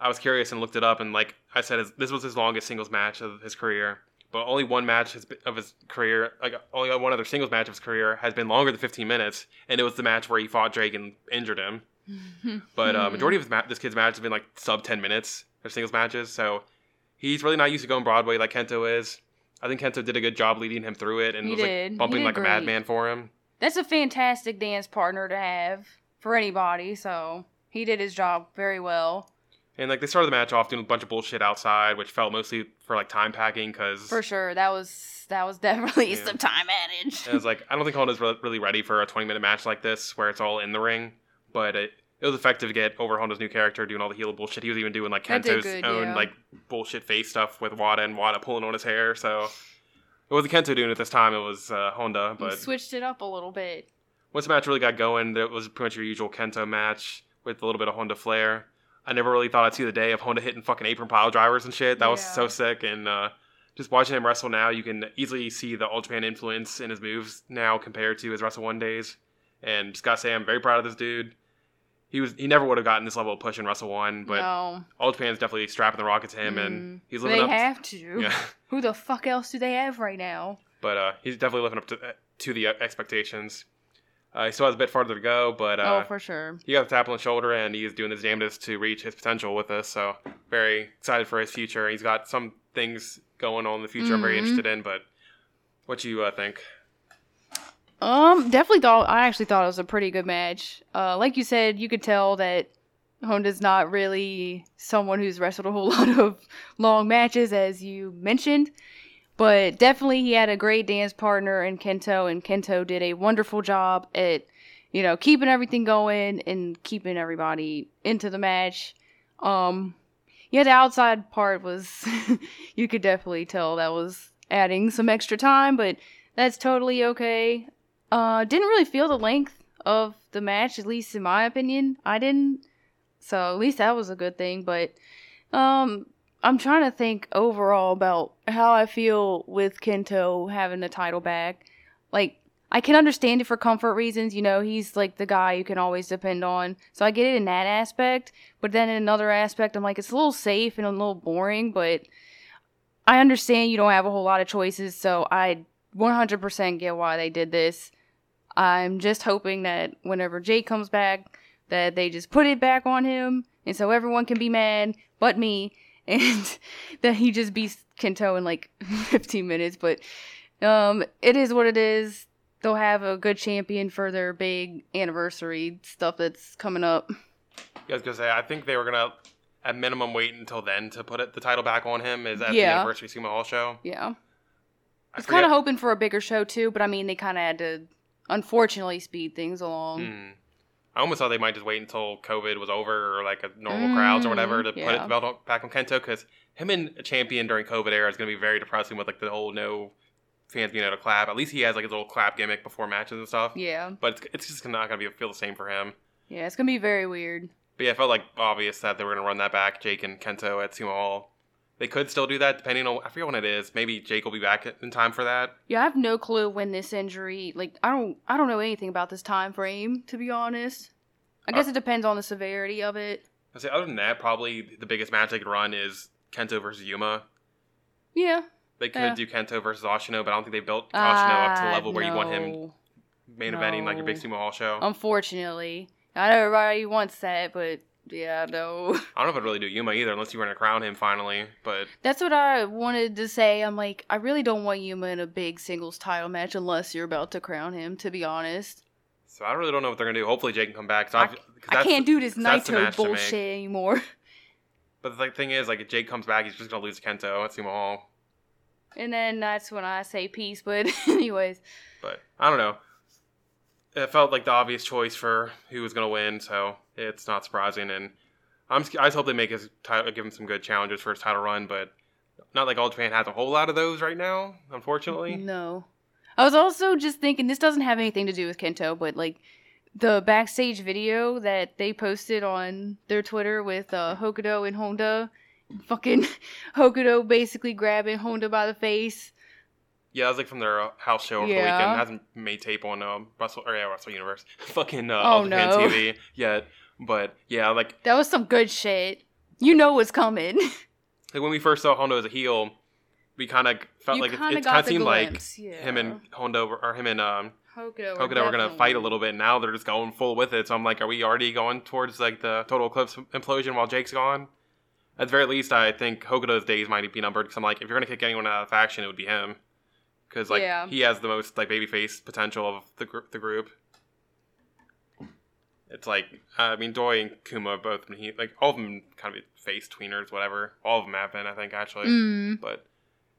I was curious and looked it up, and like I said, this was his longest singles match of his career. But only one match of his career, like only one other singles match of his career, has been longer than 15 minutes, and it was the match where he fought Drake and injured him. But uh, majority of his ma- this kid's matches have been like sub ten minutes of singles matches, so he's really not used to going Broadway like Kento is. I think Kento did a good job leading him through it and He was did. Like bumping like a madman for him. That's a fantastic dance partner to have for anybody, so he did his job very well. And like they started the match off doing a bunch of bullshit outside, which felt mostly for like time packing because For sure. That was that was definitely Yeah. some time adage. it was like I don't think Honda's re- really ready for a 20 minute match like this where it's all in the ring, but it. It was effective to get over Honda's new character doing all the heel bullshit. He was even doing like Kento's good, own yeah. like bullshit face stuff with Wada and Wada pulling on his hair. So it wasn't Kento doing it this time. It was uh, Honda. He But switched it up a little bit. Once the match really got going, it was pretty much your usual Kento match with a little bit of Honda flair. I never really thought I'd see the day of Honda hitting fucking apron pile drivers and shit. That was Yeah. so sick. And uh, just watching him wrestle now, you can easily see the All Japan influence in his moves now compared to his Wrestle One days. And just gotta say, I'm very proud of this dude. He was he never would have gotten this level of push in Wrestle One, but no. All Japan's definitely strapping the rocket to him, Mm. and he's They living up. have to. yeah, Who the fuck else do they have right now? but uh, he's definitely living up to to the expectations. Uh, he still has a bit farther to go, but uh, oh, for sure. he got the tap on the shoulder and he's doing his damnedest to reach his potential with us. So very excited for his future. He's got some things going on in the future I'm very Mhm. interested in. But what do you uh, think? Um, definitely thought I actually thought it was a pretty good match. Uh, like you said, you could tell that Honda's not really someone who's wrestled a whole lot of long matches, as you mentioned. But definitely, he had a great dance partner in Kento, and Kento did a wonderful job at, you know, keeping everything going and keeping everybody into the match. Um, yeah, the outside part was you could definitely tell that was adding some extra time, but that's totally okay. Uh, didn't really feel the length of the match, at least in my opinion. I didn't. So at least that was a good thing. But um, I'm trying to think overall about how I feel with Kento having the title back. Like I can understand it for comfort reasons. You know, he's like the guy you can always depend on. So I get it in that aspect. But then in another aspect, I'm like, it's a little safe and a little boring. But I understand you don't have a whole lot of choices. So I 100% get why they did this. I'm just hoping that whenever Jake comes back, that they just put it back on him, and so everyone can be mad, but me, and that he just beats Kento in like 15 minutes. But um, it is what it is. They'll have a good champion for their big anniversary stuff that's coming up. I was gonna say, I think they were gonna at minimum wait until then to put it, the title back on him. Is at the anniversary Sumo Hall show. Yeah. I was kind of hoping for a bigger show too, but I mean, they kind of had to, unfortunately, speed things along. Hmm. I almost thought they might just wait until COVID was over or like a normal crowds or whatever to Mm, put it, the belt back on Kento because him and a champion during COVID era is going to be very depressing with like the whole no fans being able to clap. At least he has like his little clap gimmick before matches and stuff. Yeah. But it's, it's just not going to be feel the same for him. Yeah, it's gonna be very weird. But yeah, it felt like obvious that they were going to run that back, Jake and Kento at Sumo Hall. They could still do that depending on I forget when it is. Maybe Jake will be back in time for that. Yeah, I have no clue when this injury. Like, I don't, I don't know anything about this time frame to be honest. I guess Uh, it depends on the severity of it. I say other than that, probably the biggest match they could run is Kento versus Yuma. Yeah. They could Yeah. do Kento versus Ashino, but I don't think they built Ashino up to the Ah, level where you want him no. main eventing like your big No. sumo hall show. Unfortunately, I know everybody wants that, but yeah, no. I don't know if I'd really do Yuma either, unless you were gonna crown him finally. But That's what I wanted to say. I'm like, I really don't want Yuma in a big singles title match unless you're about to crown him. To be honest, so I really don't know what they're gonna do. Hopefully Jake can come back. I- I've- I can't do this Naito to bullshit anymore. But the thing is, like, if Jake comes back, he's just gonna lose to Kento at Sumo Hall. And then that's when I say peace. But anyways, But I don't know. It felt like the obvious choice for who was gonna win, so it's not surprising. And I'm I just hope they make his title, give him some good challenges for his title run. But not like All Japan has a whole lot of those right now, unfortunately. no. I was also just thinking this doesn't have anything to do with Kento, but like the backstage video that they posted on their Twitter with uh, Hokuto and Honda, fucking Hokuto basically grabbing Honda by the face. Yeah, that was like from their uh, house show over the weekend. It hasn't made tape on um, Wrestle or yeah, Wrestle Universe, fucking uh, Oh, no. TV yet. But yeah, like That was some good shit. You know what's coming. like when we first saw Honda as a heel, we kind of felt You like it, kinda it kind of seemed glimpse, like yeah. him and Honda or him and um, Hokuto, Hokuto were gonna fight a little bit. Now they're just going full with it. So I'm like, are we already going towards like the total eclipse implosion while Jake's gone? At the very least, I think Hokuto's days might be numbered because I'm like, if you're gonna kick anyone out of the faction, it would be him, because like Yeah. he has the most like babyface potential of the gr- the group. It's like I mean, Doi and Kuma both been he like all of them kind of face tweeners, whatever. All of them have been, I think, actually. Mm. But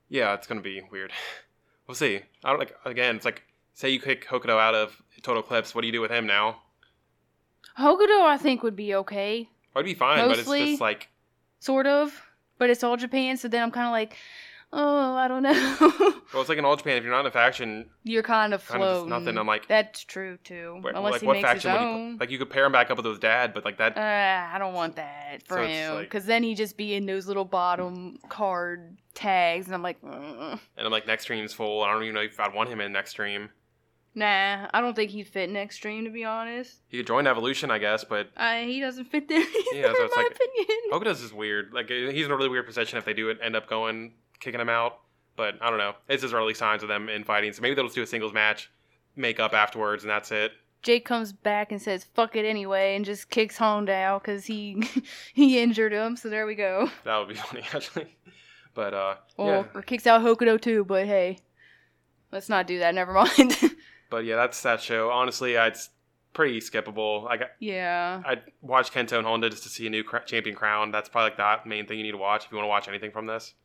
yeah, it's gonna be weird. we'll see. I don't like again. It's like say you kick Hokuto out of Total Eclipse. What do you do with him now? Hokuto, I think, would be okay. It'd be fine, but Mostly- it's just like Sort of. But it's all Japan, so then I'm kind of like, oh, I don't know. well, it's like in all Japan. If you're not in a faction, You're kind of Kind of nothing, I'm like- that's true too. where, Unless like he what makes his faction would you own. put? like you could pair him back up with his dad, but like that. uh, I don't want that for So him like- because then he'd just be in those little bottom card tags, and I'm like, "Mm, and I'm like Nextream's full. I don't even know if I'd want him in Nextream. Nah, I don't think he'd fit Nextream to be honest. He could join Evolution, I guess, but Uh, he doesn't fit there either, Yeah, so in it's my like- opinion. Hokuto's is weird. Like he's in a really weird position if they do end up going kicking him out. But I don't know. It's just early signs of them in fighting. So maybe they'll just do a singles match, make up afterwards, and that's it. Jake comes back and says "fuck it" anyway, and just kicks Honda out because he he injured him. So there we go. That would be funny actually. But uh, Or, yeah. or kicks out Hokuto too. But hey, let's not do that. Never mind. But yeah, that's that show. Honestly, I- it's pretty skippable. I got. yeah. I watched Kento and Honda just to see a new champion crown. That's probably like the main thing you need to watch if you want to watch anything from this.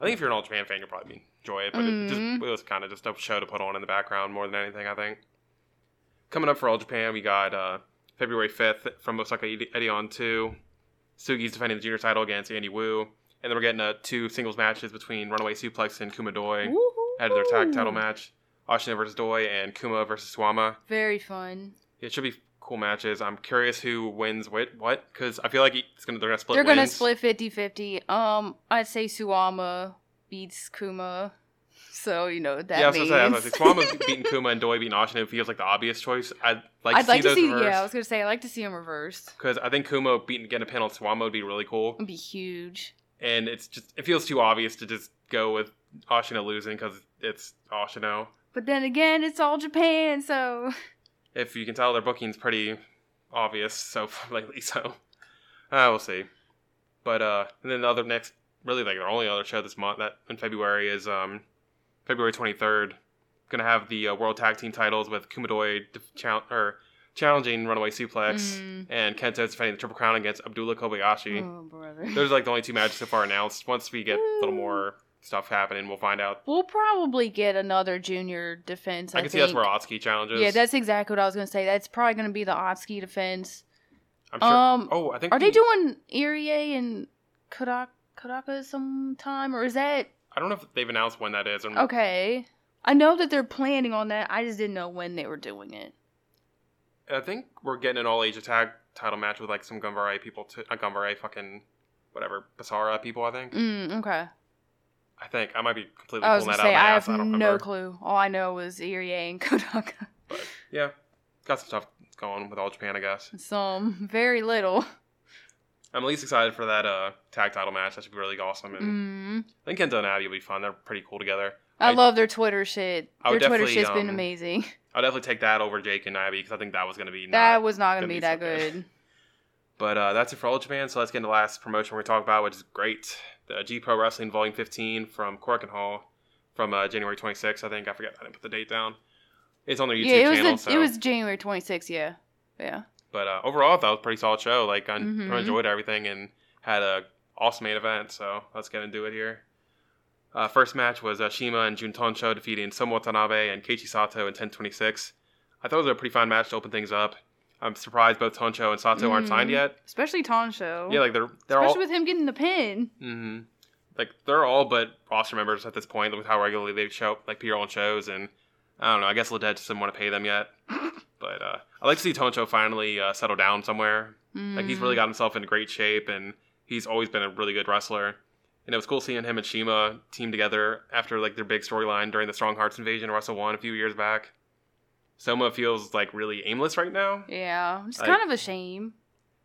I think if you're an All Japan fan, you'll probably enjoy it. But it, just, it was kind of just a show to put on in the background more than anything, I think. Coming up for All Japan, we got uh, February 5th from Osaka Edi- Edion 2. Sugi's defending the junior title against Andy Wu. And then we're getting uh, two singles matches between Runaway Suplex and Kuma Doi ahead of their tag title match. Ashino versus Doi and Kuma versus Suwama. Very fun. It should be cool matches. I'm curious who wins what, what, because I feel like it's gonna they're gonna split. They're gonna split 50-50. Um, I'd say Suwama beats Kuma. So you know what that yeah, I was means. gonna say, I was gonna say Suwama beating Kuma and Doi beating Ashino feels like the obvious choice. I'd like I'd to like see to see. reversed. Yeah, I was gonna say I'd like to see them reversed. because I think Kuma beating getting a pin on Suwama would be really cool. It'd be huge. And it's just it feels too obvious to just go with Ashino losing because it's Ashino. But then again, it's all Japan, so If you can tell, their booking's pretty obvious so lately. So uh, we'll see. But uh, and then the other next, really like their only other show this month that in February is um February twenty third. Gonna have the uh, World Tag Team titles with Kumadoi def- chal- or challenging Runaway Suplex Mm. and Kento's defending the Triple Crown against Abdullah Kobayashi. oh brother. Those are like the only two matches so far announced. Once we get a little more stuff happening, we'll find out. We'll probably get another junior defense. I, I, can see that's think. where Atsuki challenges. Yeah, that's exactly what I was gonna say. That's probably gonna be the Atsuki defense. I'm sure. Um, oh, I think Are they doing Irie and Kodaka, Kodaka sometime, or is that I don't know if they've announced when that is. Or okay? I know that they're planning on that. I just didn't know when they were doing it. I think we're getting an All Asia tag title match with like some Ganbare people, to, Not Ganbare, fucking whatever Basara people. I think. Mm, okay. I think I might be completely I was pulling that out say of my I ass. have I don't no remember. clue. All I know was Irie and Kodaka. But yeah, got some stuff going with all Japan, I guess. Some very little. I'm at least excited for that uh, tag title match. That should be really awesome. And Mm. I think Kento and Abby will be fun. They're pretty cool together. I, I- love their Twitter shit. Their Twitter shit's been um, amazing. I'll definitely take that over Jake and Abby because I think that was going to be not that was not gonna gonna be be that so good. good. But uh, that's it for All Japan. So let's get into the last promotion we're talking about, which is GLEAT. The G Pro Wrestling Volume 15 from Korakuen Hall from uh, January 26th, I think. I forget. I didn't put the date down. It's on their YouTube yeah, it was channel. the, so. it was January 26th. Yeah, yeah. But uh, overall, that was a pretty solid show. Like, I Mhm. enjoyed everything and had a awesome main event. So let's get into it here. Uh, first match was uh, Shima and Jun Tonsho defeating Soma Watanabe and Keiichi Sato in 1026. I thought it was a pretty fun match to open things up. I'm surprised both Tonsho and Sato aren't signed Mhm. yet. Especially Tonsho. Yeah, like they're they're all especially all with him getting the pin. Mm-hmm. Like they're all but roster members at this point with how regularly they show like appear on shows, and I don't know. I guess Lidet just didn't want to pay them yet. but uh, I like to see Tonsho finally uh, settle down somewhere. Like he's Mm. really got himself in great shape, and he's always been a really good wrestler. And it was cool seeing him and Shima team together after like their big storyline during the Strong Hearts invasion of Wrestle One a few years back. Soma feels like really aimless right now. Yeah, it's Like- kind of a shame.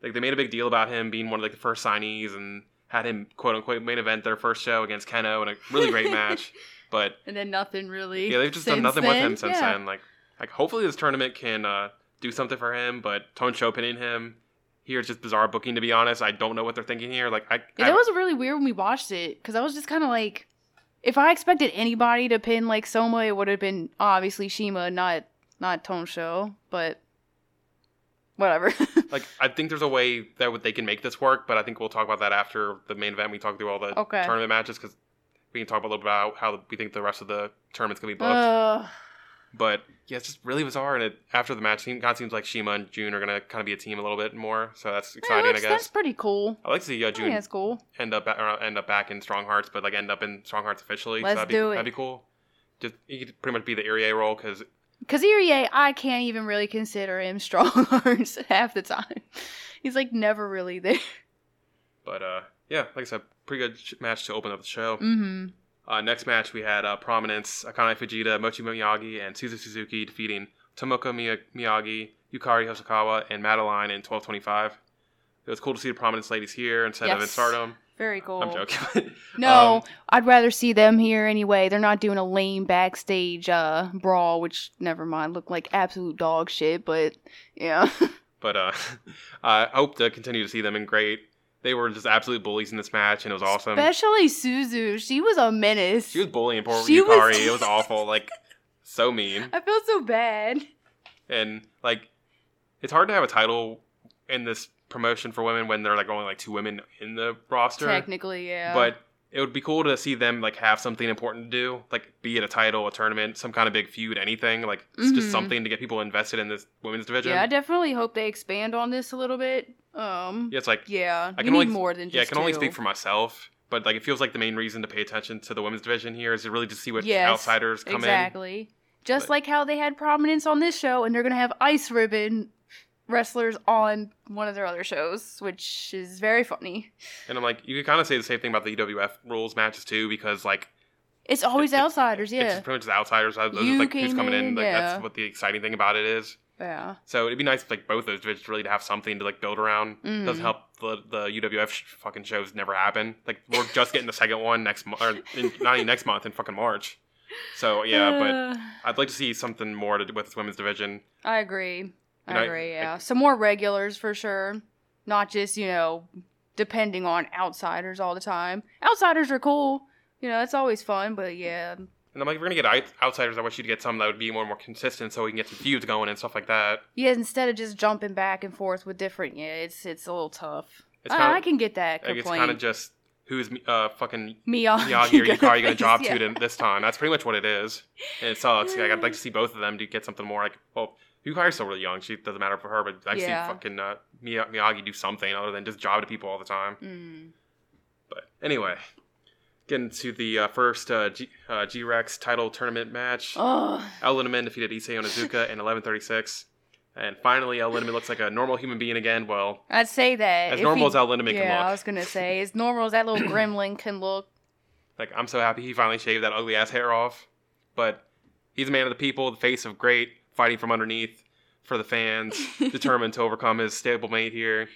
Like they made a big deal about him being one of like the first signees and had him quote unquote main event their first show against Kenoh in a really great match. But And then nothing really. yeah, they've just done nothing with him since Yeah. then. Like like hopefully this tournament can uh, do something for him. But Tonsho pinning him here is just bizarre booking to be honest. I don't know what they're thinking here. Like I, Yeah, I that was really weird when we watched it because I was just kind of like, if I expected anybody to pin like Soma, it would have been obviously Shima, not not Tonsho, but whatever. like I think there's a way that they can make this work. But I think we'll talk about that after the main event. We talk through all the Okay. tournament matches because we can talk a little bit about how we think the rest of the tournament's gonna be booked. Ugh. But yeah, it's just really bizarre. And it, after the match, it kind of seems like Shima and Jun are gonna kind of be a team a little bit more. So that's exciting, that's, I guess that's pretty cool. I like to see uh, Jun that's cool. end up or end up back in Strong Hearts, but like end up in Strong Hearts officially. Let's so that'd be, do it. That'd be cool. Just he could pretty much be the Irie role because Because Irie, I can't even really consider him Strong Hearts half the time. He's like never really there. But uh, yeah, like I said, pretty good sh- match to open up the show. Mm-hmm. Uh, next match we had uh, Prominence, Akane Fujita, Mochi Miyagi, and Suzu Suzuki defeating Tomoko Miya- Miyagi, Yukari Hosokawa, and Madeline in 1225. It was cool to see the Prominence ladies here instead of in Yes. Stardom. Very cool. I'm joking. No, Um, I'd rather see them here anyway. They're not doing a lame backstage uh, brawl, which never mind, look like absolute dog shit. But yeah, but uh, I hope to continue to see them in GLEAT. They were just absolute bullies in this match, and it was awesome. especially Suzu. She was a menace. She was bullying poor She was- it was awful. Like so mean. I feel so bad. And like it's hard to have a title in this promotion for women when there are like only like two women in the roster. Technically, yeah. But it would be cool to see them like have something important to do, like be it a title, a tournament, some kind of big feud, anything. Like it's just Mhm. something to get people invested in this women's division. Yeah, I definitely hope they expand on this a little bit. Um, Yeah, it's like yeah, I can only- more than just yeah, I can only speak for myself, but like it feels like the main reason to pay attention to the women's division here is to really just see what Yes, outsiders come in. exactly. Just But- like how they had prominence on this show, and they're gonna have ice ribbon wrestlers on one of their other shows, which is very funny. And I'm like, you could kind of say the same thing about the UWF rules matches too, because like It's always it's- outsiders, it's yeah, just pretty much the outsiders. Those You like who's coming in. in, Like yeah. that's what the exciting thing about it is. yeah. So it'd be nice, like both those divisions, really to have something to like build around. Mm. Doesn't help the the UWF sh- fucking shows never happen. Like we're just getting the second one next month, or in, not even next month in fucking March. So yeah, but Uh, I'd like to see something more to do with this women's division. I agree. I And I- agree. Yeah, some more regulars for sure. Not just you know depending on outsiders all the time. Outsiders are cool. You know, it's always fun, but yeah, And I'm like, if we're gonna get out- outsiders, I wish you'd get some that would be more and more consistent, so we can get some feuds going and stuff like that. yeah. Instead of just jumping back and forth with different, yeah, it's it's a little tough. It's I, kinda- I can get that Like, it's kind of just who's uh fucking Miyagi, Miyagi or Yukari gonna job yeah. to this time. That's pretty much what it is. And it sucks. Like, I'd like to see both of them to get something more like well. Yukari's still really young. She doesn't matter for her, but I Yeah. see fucking uh, Miya- Miyagi do something other than just job to people all the time. Mm. But anyway, getting to the uh, first uh, G- uh, G-Rex title tournament match. Oh, El Lindaman defeated Issei Onizuka in 11:36, and finally El Lindaman looks like a normal human being again. Well, I'd say that. as normal he- as El Lindaman Yeah, can I was gonna say as normal as that little gremlin can look. Like I'm so happy he finally shaved that ugly ass hair off. But he's a man of the people, the face of GLEAT, fighting from underneath for the fans, determined to overcome his stablemate here.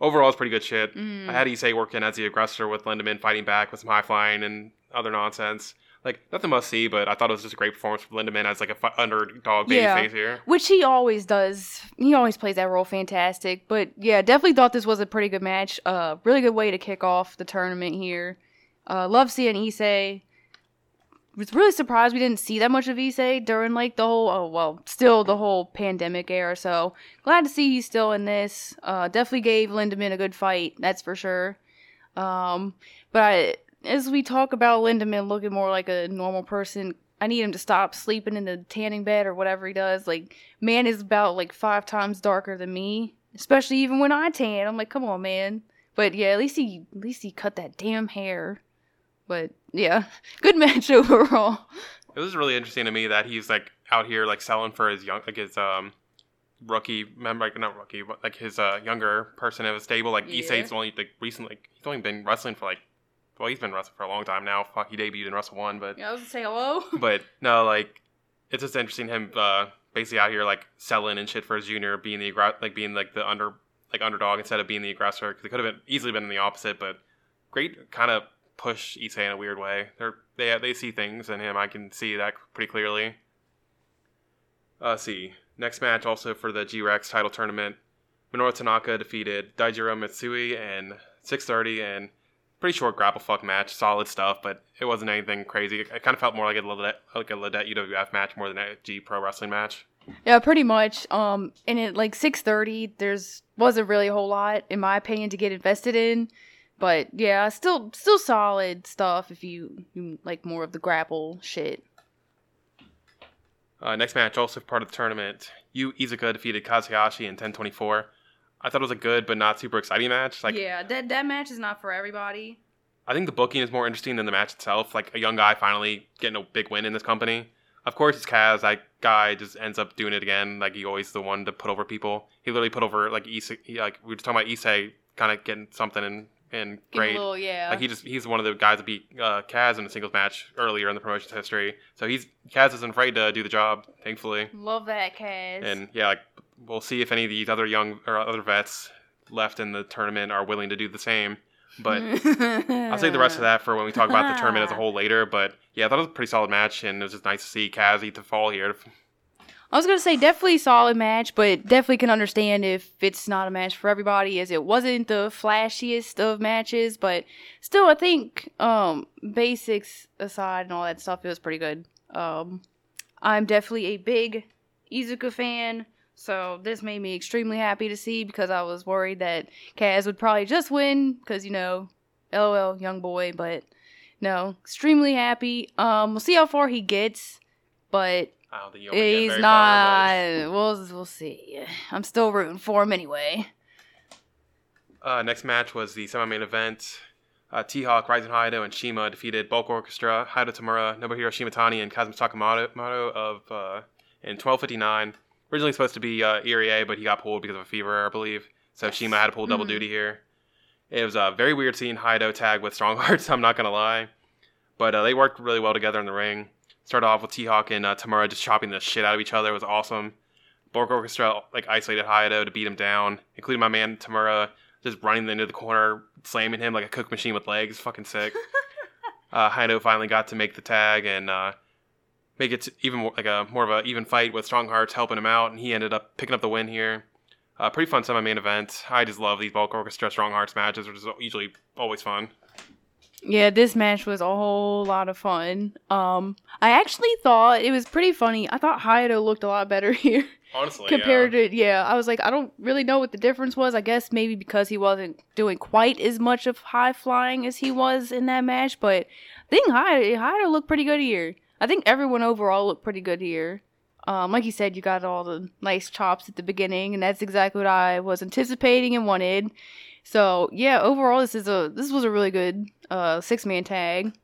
Overall, it's pretty good shit. Mm. I had Issei working as the aggressor with Lindaman fighting back with some high flying and other nonsense. Like nothing must see, but I thought it was just a great performance from Lindaman as like a underdog baby Yeah. face here. Which he always does. He always plays that role fantastic. But yeah, definitely thought this was a pretty good match. Uh, really good way to kick off the tournament here. Uh, love seeing Issei. Was really surprised we didn't see that much of Issei during like the whole, oh well, still the whole pandemic era. So glad to see he's still in this. Uh, definitely gave Lindaman a good fight, that's for sure. Um, but I, as we talk about Lindaman looking more like a normal person, I need him to stop sleeping in the tanning bed or whatever he does. Like, man is about like five times darker than me, especially even when I tan. I'm like, come on, man. But yeah, at least he at least he cut that damn hair. But yeah, good match overall. It was really interesting to me that he's like out here like selling for his young like his um rookie member like not rookie but like his uh younger person of his stable like Yeah. Issei's only like recently he's only been wrestling for like well he's been wrestling for a long time now fuck he debuted in Wrestle One but Yeah, I was gonna say hello. but no like it's just interesting him uh basically out here like selling and shit for his junior being the like being like the under like underdog instead of being the aggressor because it could have been easily been the opposite but great kind of push Issei in a weird way they're they they see things in him I can see that pretty clearly uh see next match also for the G-Rex title tournament Minoru Tanaka defeated Daijiro Mitsui in 630 and pretty short grapple fuck match, solid stuff, but it wasn't anything crazy. It, kind of felt more like a Lidet, like a Lidet UWF match more than a G Pro Wrestling match. Yeah, pretty much. Um, and at like six thirty, there's wasn't really a whole lot, in my opinion, to get invested in. But yeah, still, still solid stuff if you, you like more of the grapple shit. Uh, next match, also part of the tournament, Yu Iizuka defeated Kaz Hayashi in 1024. I thought it was a good but not super exciting match. Like yeah, that that match is not for everybody. I think the booking is more interesting than the match itself. Like a young guy finally getting a big win in this company. Of course, it's Kaz. That guy just ends up doing it again. Like he always the one to put over people. He literally put over like Issei. Like we were just talking about Issei, kind of getting something and and Give great. little, yeah. Like he just he's one of the guys that beat uh, Kaz in a singles match earlier in the promotion's history. So he's Kaz isn't afraid to do the job, thankfully. Love that, Kaz. And yeah, like we'll see if any of these other young or other vets left in the tournament are willing to do the same. But I'll save the rest of that for when we talk about the tournament as a whole later. But yeah, I thought it was a pretty solid match, and it was just nice to see Kaz eat the fall here. I was gonna say definitely solid match, but definitely can understand if it's not a match for everybody, as it wasn't the flashiest of matches. But still, I think um, basics aside and all that stuff, it was pretty good. Um, I'm definitely a big Iizuka fan, so this made me extremely happy to see because I was worried that Kaz would probably just win because you know, lol, young boy. But no, extremely happy. Um, we'll see how far he gets, but I don't think you'll get he's very not. We'll we'll see. I'm still rooting for him anyway. Uh, next match was the semi-main event. Uh, T-Hawk, Rising Hayato, and Shima defeated Bulk Orchestra, Hayato Tamura, Nobuhiro Shimatani, and Kazuma Sakamoto of uh, in 12:59. Originally supposed to be uh, Irie, but he got pulled because of a fever, I believe. So Yes. Shima had to pull double Mhm. duty here. It was a very weird seeing Hayato tag with Strong Hearts. I'm not gonna lie, but uh, they worked really well together in the ring. Started off with T-Hawk and uh, Tamura just chopping the shit out of each other. It was awesome. Bulk Orchestra like isolated Hayato to beat him down, including my man Tamura just running into the corner, slamming him like a cook machine with legs. Fucking sick. uh, Hayato finally got to make the tag and uh, make it even more, like a more of a even fight with Strong Hearts helping him out, and he ended up picking up the win here. Uh, pretty fun semi-main event. I just love these Bulk Orchestra Strong Hearts matches, which is usually always fun. Yeah, this match was a whole lot of fun. Um, I actually thought it was pretty funny. I thought Hayato looked a lot better here Honestly, compared to yeah. I was like, I don't really know what the difference was. I guess maybe because he wasn't doing quite as much of high flying as he was in that match, but I think Hayato, Hayato looked pretty good here. I think everyone overall looked pretty good here. Um, like you said, you got all the nice chops at the beginning, and that's exactly what I was anticipating and wanted. So yeah, overall, this is a this was a really good uh six man tag.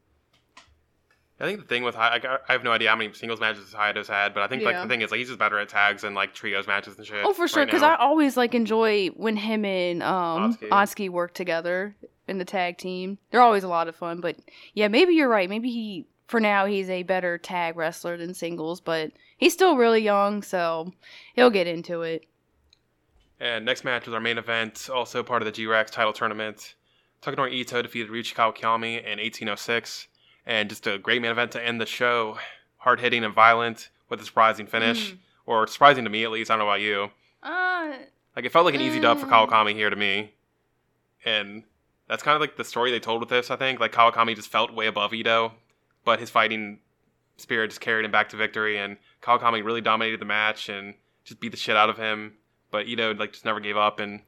I think the thing with I I have no idea how many singles matches Hayato's had, but I think like Yeah. the thing is like he's just better at tags and like trios matches and shit. Oh, for sure. Because now. I always like enjoy when him and um. Atsuki work together in the tag team. They're always a lot of fun. But yeah, maybe you're right. Maybe he for now he's a better tag wrestler than singles, but he's still really young, so he'll get into it. And next match was our main event, also part of the G-Rex title tournament. Takanori Ito defeated Ryuichi Kawakami in 1806, and just a great main event to end the show. Hard hitting and violent with a surprising finish, Mm. or surprising to me at least. I don't know about you. Uh, Like it felt like an easy dub for Mm. Kawakami here to me, and that's kind of like the story they told with this. I think like Kawakami just felt way above Ito, but his fighting spirit just carried him back to victory, and Kawakami really dominated the match and just beat the shit out of him. But Ito like just never gave up and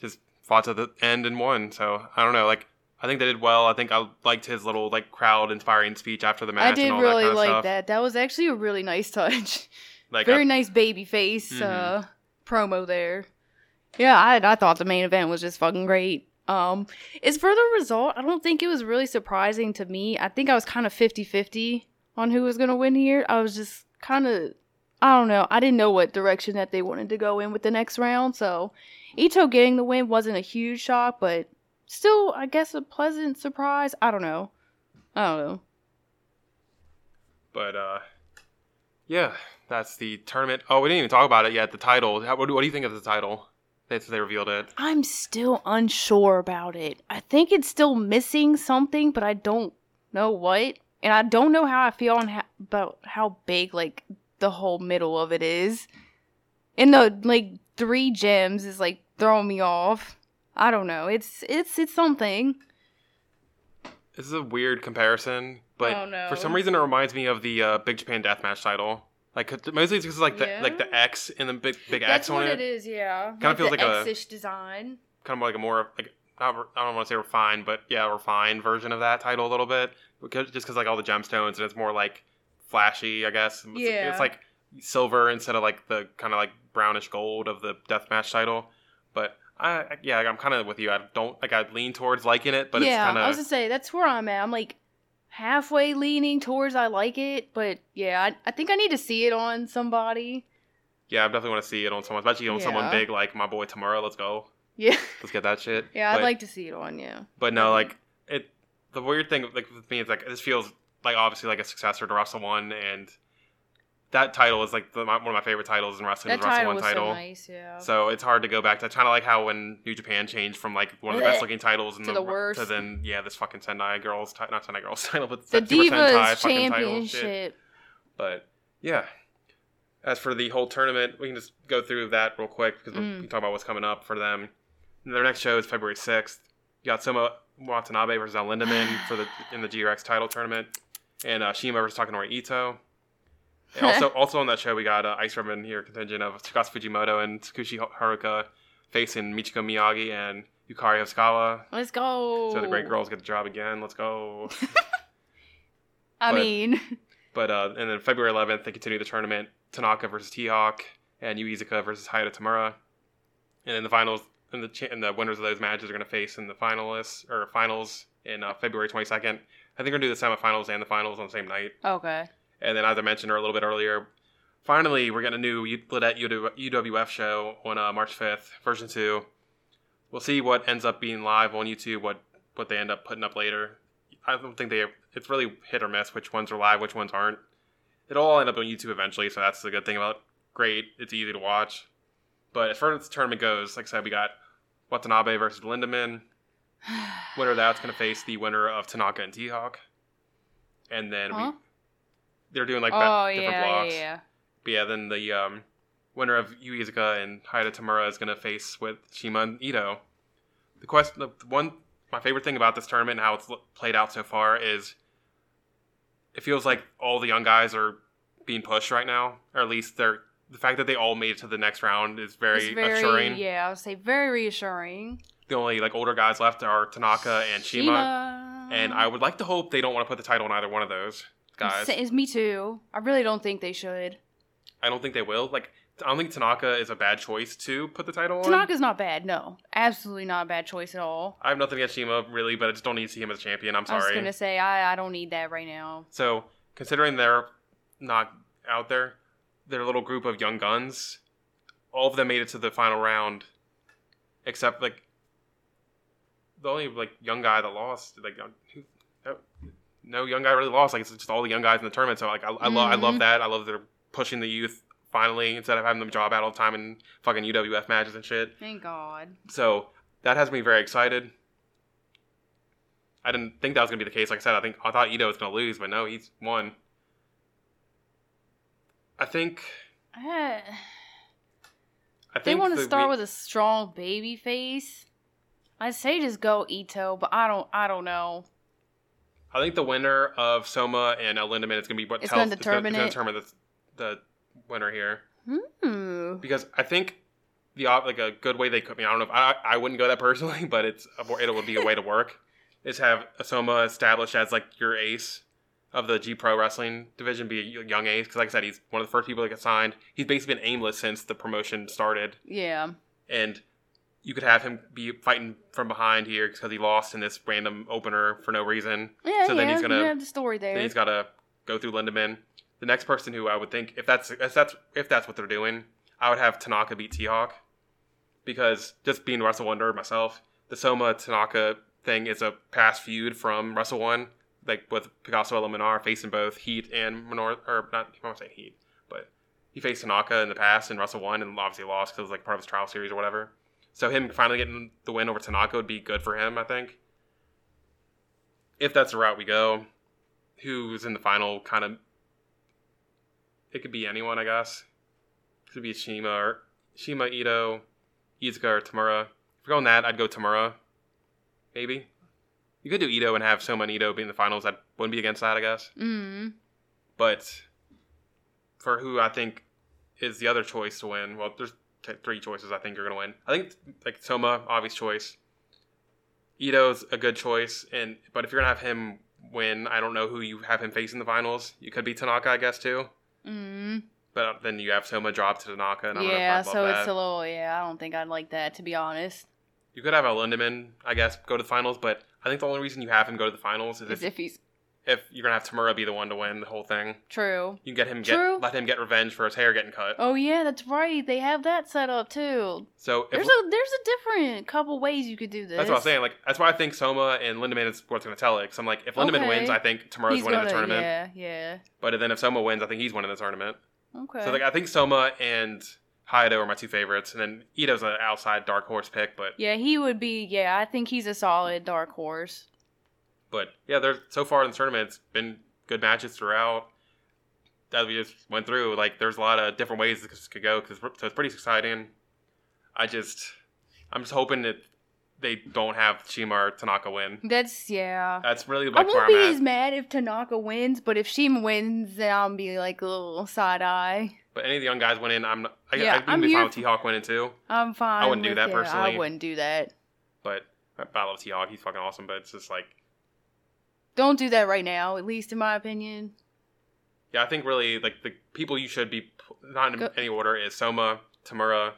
just fought to the end and won. So I don't know, like. I think they did well. I think I liked his little like crowd inspiring speech after the match. I did and all really that kind of like stuff. that. That was actually a really nice touch. Like Very I- nice baby face Mhm. uh, promo there. Yeah, I I thought the main event was just fucking great. Um, as for the result, I don't think it was really surprising to me. I think I was kind of 50-50 on who was gonna win here. I was just kind of, I don't know. I didn't know what direction that they wanted to go in with the next round. So, Ito getting the win wasn't a huge shock, but still, I guess a pleasant surprise. I don't know. I don't know. But uh, yeah, that's the tournament. Oh, we didn't even talk about it yet. The title. How, what, do, what do you think of the title? They they revealed it. I'm still unsure about it. I think it's still missing something, but I don't know what. And I don't know how I feel on how, about how big like the whole middle of it is. And the like three gems is like throwing me off. I don't know. It's it's it's something. This is a weird comparison, but Oh, for some reason it reminds me of the uh, Big Japan Deathmatch title. Like mostly it's because like the Yeah. like the X in the big big That's X on what it. it is, yeah. Kinda feels the like a- X-ish design. Kind of like a more like not, I don't want to say refined, but yeah, refined version of that title a little bit. Because just because like all the gemstones and it's more like flashy, I guess. It's, Yeah. it's like silver instead of like the kind of like brownish gold of the deathmatch title. But I yeah, I'm kind of with you. I don't like I lean towards liking it, but yeah, it's kind I was gonna say that's where I'm at. I'm like halfway leaning towards I like it, but yeah, I, I think I need to see it on somebody. yeah. I definitely want to see it on someone, especially on someone big like my boy Tamura. Let's go. Yeah, Let's get that shit. yeah, I'd like to see it on. Yeah, But no, like it. The weird thing, like with me, is like this feels like obviously like a successor to Wrestle One, and that title is like the, my, one of my favorite titles in wrestling. that is Wrestle title One was title. so nice. Yeah, So it's hard to go back to. Kind of like how when New Japan changed from like one of the best looking titles in To the worst. to then yeah this fucking Sendai Girls not Sendai Girls title but the Sentai Divas shit. Championship. But yeah. As for the whole tournament, we can just go through that real quick because we Mm. can talk about what's coming up for them. Their next show is February sixth. You got Soma Watanabe versus El Lindaman for the in the G-Rex title tournament, and uh, Shima versus Takanori Ito. And also, also on that show, we got uh, Ice Ribbon here contingent of Tsukasa Fujimoto and Tsukushi Haruka facing Michiko Miyagi and Yukari Hosokawa. Let's go. So the great girls get the job again. Let's go. I but- mean, but uh, and then February 11th, they continue the tournament. Tanaka versus T-Hawk and Yu Iizuka versus Hayato Tamura. And then the finals and the cha- and the winners of those matches are going to face in the finalists or finals in uh, February 22nd. I think we're going to do the semifinals and the finals on the same night. okay. And then, as I mentioned a little bit earlier, finally we're getting a new U- UWF show on uh, March 5th, version two. We'll see what ends up being live on YouTube, what what they end up putting up later. I don't think they. It's really hit or miss which ones are live, which ones aren't. It'll all end up on YouTube eventually, so that's the good thing about. it. Great, it's easy to watch. But as far as the tournament goes, like I said, we got Watanabe versus Lindaman. Winner of that's going to face the winner of Tanaka and T-Hawk. And then Huh? we, they're doing like oh different yeah, blocks. yeah, yeah. But yeah, then the um, winner of Yu Iizuka and Hayato Tamura is going to face with Shima and Ito. The question, the one, my favorite thing about this tournament and how it's l- played out so far is it feels like all the young guys are being pushed right now, or at least they're the fact that they all made it to the next round is very, very assuring. yeah. I would say very reassuring. The only like older guys left are Tanaka and Shima, Shima. and I would like to hope they don't want to put the title on either one of those guys. Is me too. I really don't think they should. I don't think they will. Like, I don't think Tanaka is a bad choice to put the title on. Tanaka's not bad. No, absolutely not a bad choice at all. I have nothing against Shima really, but I just don't need to see him as a champion. I'm sorry. I was gonna say I, I don't need that right now. So considering they're not out there, their little group of young guns, all of them made it to the final round, except like the only like young guy that lost. Like uh, no, no young guy really lost. Like it's just all the young guys in the tournament. So like I, I love I love Mhm. that. I love they're pushing the youth finally instead of having them job out all the time in fucking UWF matches and shit. Thank God. So that has me very excited. I didn't think that was gonna be the case. Like I said, I think I thought Ito was gonna lose, but no, he's won. I think Eh, I they want to start re- with a strong baby face. I say just go Ito, but I don't. I don't know. I think the winner of Soma and El Lindaman is gonna be what It's tells gonna determine it's it? it's determine the, the winner here Hmm. because I think the like a good way they could. I, mean, I don't know if I I wouldn't go that personally, but it's a, it would be a way to work is have Soma established as like your ace of the G Pro Wrestling division, be a young ace because like I said, he's one of the first people to get signed. He's basically been aimless since the promotion started, Yeah. and you could have him be fighting from behind here because he lost in this random opener for no reason. Yeah. So yeah. then he's gonna- you have the story there. Then he's got to go through Lindaman. The next person who I would think, if that's if that's if that's what they're doing, I would have Tanaka beat T Hawk, because just being Wrestle One nerd myself, the Soma Tanaka thing is a past feud from Wrestle One, like with Picasso and Minar facing both Heat and Minor, or not, I won't say Heat, but he faced Tanaka in the past in Wrestle One and obviously lost because it was like part of his trial series or whatever. So him finally getting the win over Tanaka would be good for him, I think. If that's the route we go, who's in the final kind of it could be anyone i guess. It could be shima or shima ito iizuka or tamura. If we're going that i'd go tamura. Maybe. You could do ito and have soma and ito be in the finals. That wouldn't be against that i guess. Mm. but for who i think is the other choice to win well there's t- three choices i think you're going to win i think like soma obvious choice ito's a good choice and but if you're going to have him win i don't know who you have him face in the finals you could be tanaka i guess too Mm. but then you have Soma drop to Tanaka, and Yeah. So love it's that. a little. Yeah. I don't think I'd like that to be honest. You could have a Lindaman, I guess, go to the finals, but I think the only reason you have him go to the finals is As if, if he's if you're gonna have Tamura be the one to win the whole thing. true. You can get him get True. let him get revenge for his hair getting cut. Oh yeah, that's right. They have that set up too. So if, There's a there's a different couple ways you could do this. that's what I'm saying. Like that's why I think Soma and Lindaman is what's gonna tell it. Because I'm like, if Lindaman Okay. wins, I think Tamura's He's winning gonna, the tournament. Yeah, yeah. But then if Soma wins, I think he's winning the tournament. Okay. So like I think Soma and Hayato are my two favorites, and then Ito's an outside dark horse pick, but yeah, he would be. Yeah, I think he's a solid dark horse. But yeah, there's so far in the tournament, it's been good matches throughout. That we just went through, like there's a lot of different ways this could go, cause, so it's pretty exciting. I just, I'm just hoping that they don't have Shima or Tanaka win. That's yeah. That's really I like where won't I'm be at. as mad if Tanaka wins, but if Shima wins, then I'll be like a little side eye. But any of the young guys went in, I'm, I, Yeah, I I'm be here fine with T Hawk winning too. I'm fine. I wouldn't do that it. personally. I wouldn't do that. But Battle of T-Hawk. He's fucking awesome, but it's just like, Don't do that right now, at least in my opinion. yeah, I think really like the people you should be not in Go- any order is Soma, Tamura,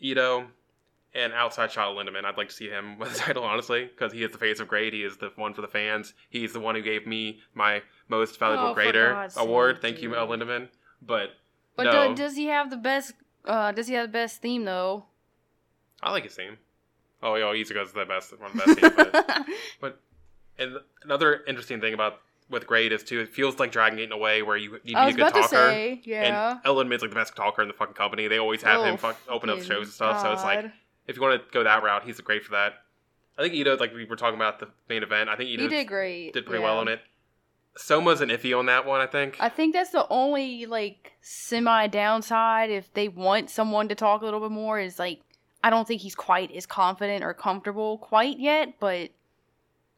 Ito, and outside shot Lindaman. I'd like to see him with the title, honestly, because he is the face of GLEAT. He is the one for the fans. He's the one who gave me my most valuable Oh, grader award. sake, Thank you, uh, Lindaman. But But no, do- does he have the best? Uh, does he have the best theme though? I like his theme. Oh, yeah, Izuku's the best, one of the best teams. But and another interesting thing about with grade is too, it feels like Dragon Gate in a way where you need be was a good about talker. to say, yeah. And Ellen Mid's like the best talker in the fucking company. They always have Oh, him fuck, open up shows and stuff. So it's like if you want to go that route, he's great for that. I think Ito, like we were talking about the main event, I think Ito he did great. did pretty yeah. well on it. Soma's an iffy on that one, I think. I think that's the only like semi downside if they want someone to talk a little bit more is like I don't think he's quite as confident or comfortable quite yet, but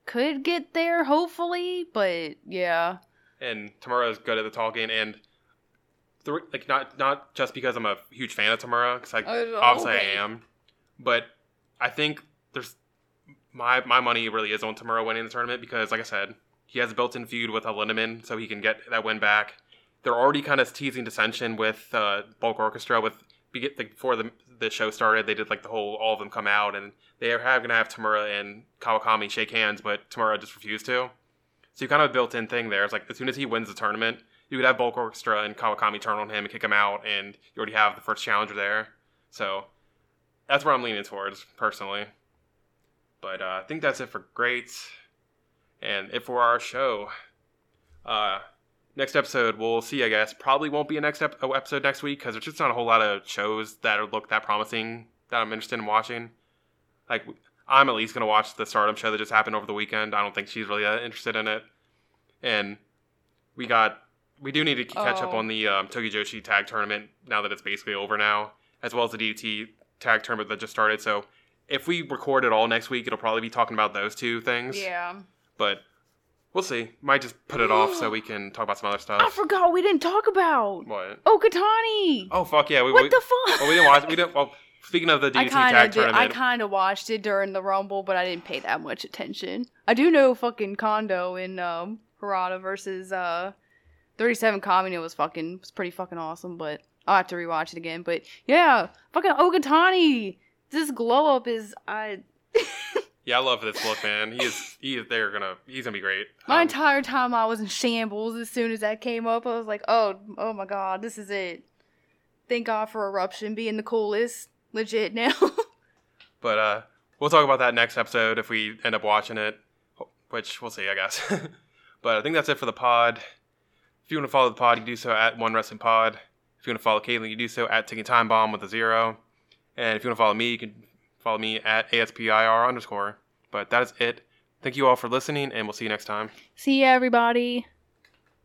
could get there hopefully. But yeah, and Tamura is good at the talking, and re- like not not just because I'm a huge fan of Tamura, because I Oh, obviously okay. I am, but I think there's my my money really is on Tamura winning the tournament because, like I said, he has a built-in feud with a Lindemann, so he can get that win back. They're already kind of teasing dissension with uh, Bulk Orchestra with like, before the the show started. They did like the whole all of them come out, and they are to have Tamura and Kawakami shake hands, but Tamura just refused to. So you kind of a built-in thing there. It's like as soon as he wins the tournament, you could have Bulk Orchestra and Kawakami turn on him and kick him out, and you already have the first challenger there. So that's where I'm leaning towards personally. But uh, I think that's it for greats, and it for our show. Uh, next episode we'll see. I guess probably won't be a next ep- episode next week because there's just not a whole lot of shows that look that promising that I'm interested in watching. Like I'm at least gonna watch the Stardom show that just happened over the weekend. I don't think she's really that interested in it. And we got we do need to catch up Oh. on the um, Tokijoshi tag tournament now that it's basically over now, as well as the DDT tag tournament that just started. So if we record it all next week, it'll probably be talking about those two things. yeah. But we'll see. Might just put it off so we can talk about some other stuff. I forgot we didn't talk about what? Okatani. Oh fuck yeah! We, what we, the fuck? well, we didn't watch. We didn't. Well, speaking of the I DDT kind tag of did. I kind of watched it during the Rumble, but I didn't pay that much attention. I do know fucking Kondo in um, Harada versus uh, 37 Kamino was fucking was pretty fucking awesome, but I'll have to rewatch it again. But yeah, fucking Okatani. This glow up is I. yeah, I love this look, man. He is. He is. They're gonna. He's gonna be great. My Um, entire time I was in shambles. As soon as that came up, I was like, oh, oh my god, this is it. Thank God for Eruption being the coolest. Legit now. But uh, we'll talk about that next episode if we end up watching it, which we'll see, I guess. but I think that's it for the pod. If you want to follow the pod, you do so at One Wrestling Pod. If you want to follow Caitlin, you can do so at Ticking Time Bomb with a zero. And if you want to follow me, you can follow me at ASPIR underscore. But that is it. Thank you all for listening, and we'll see you next time. See ya, everybody.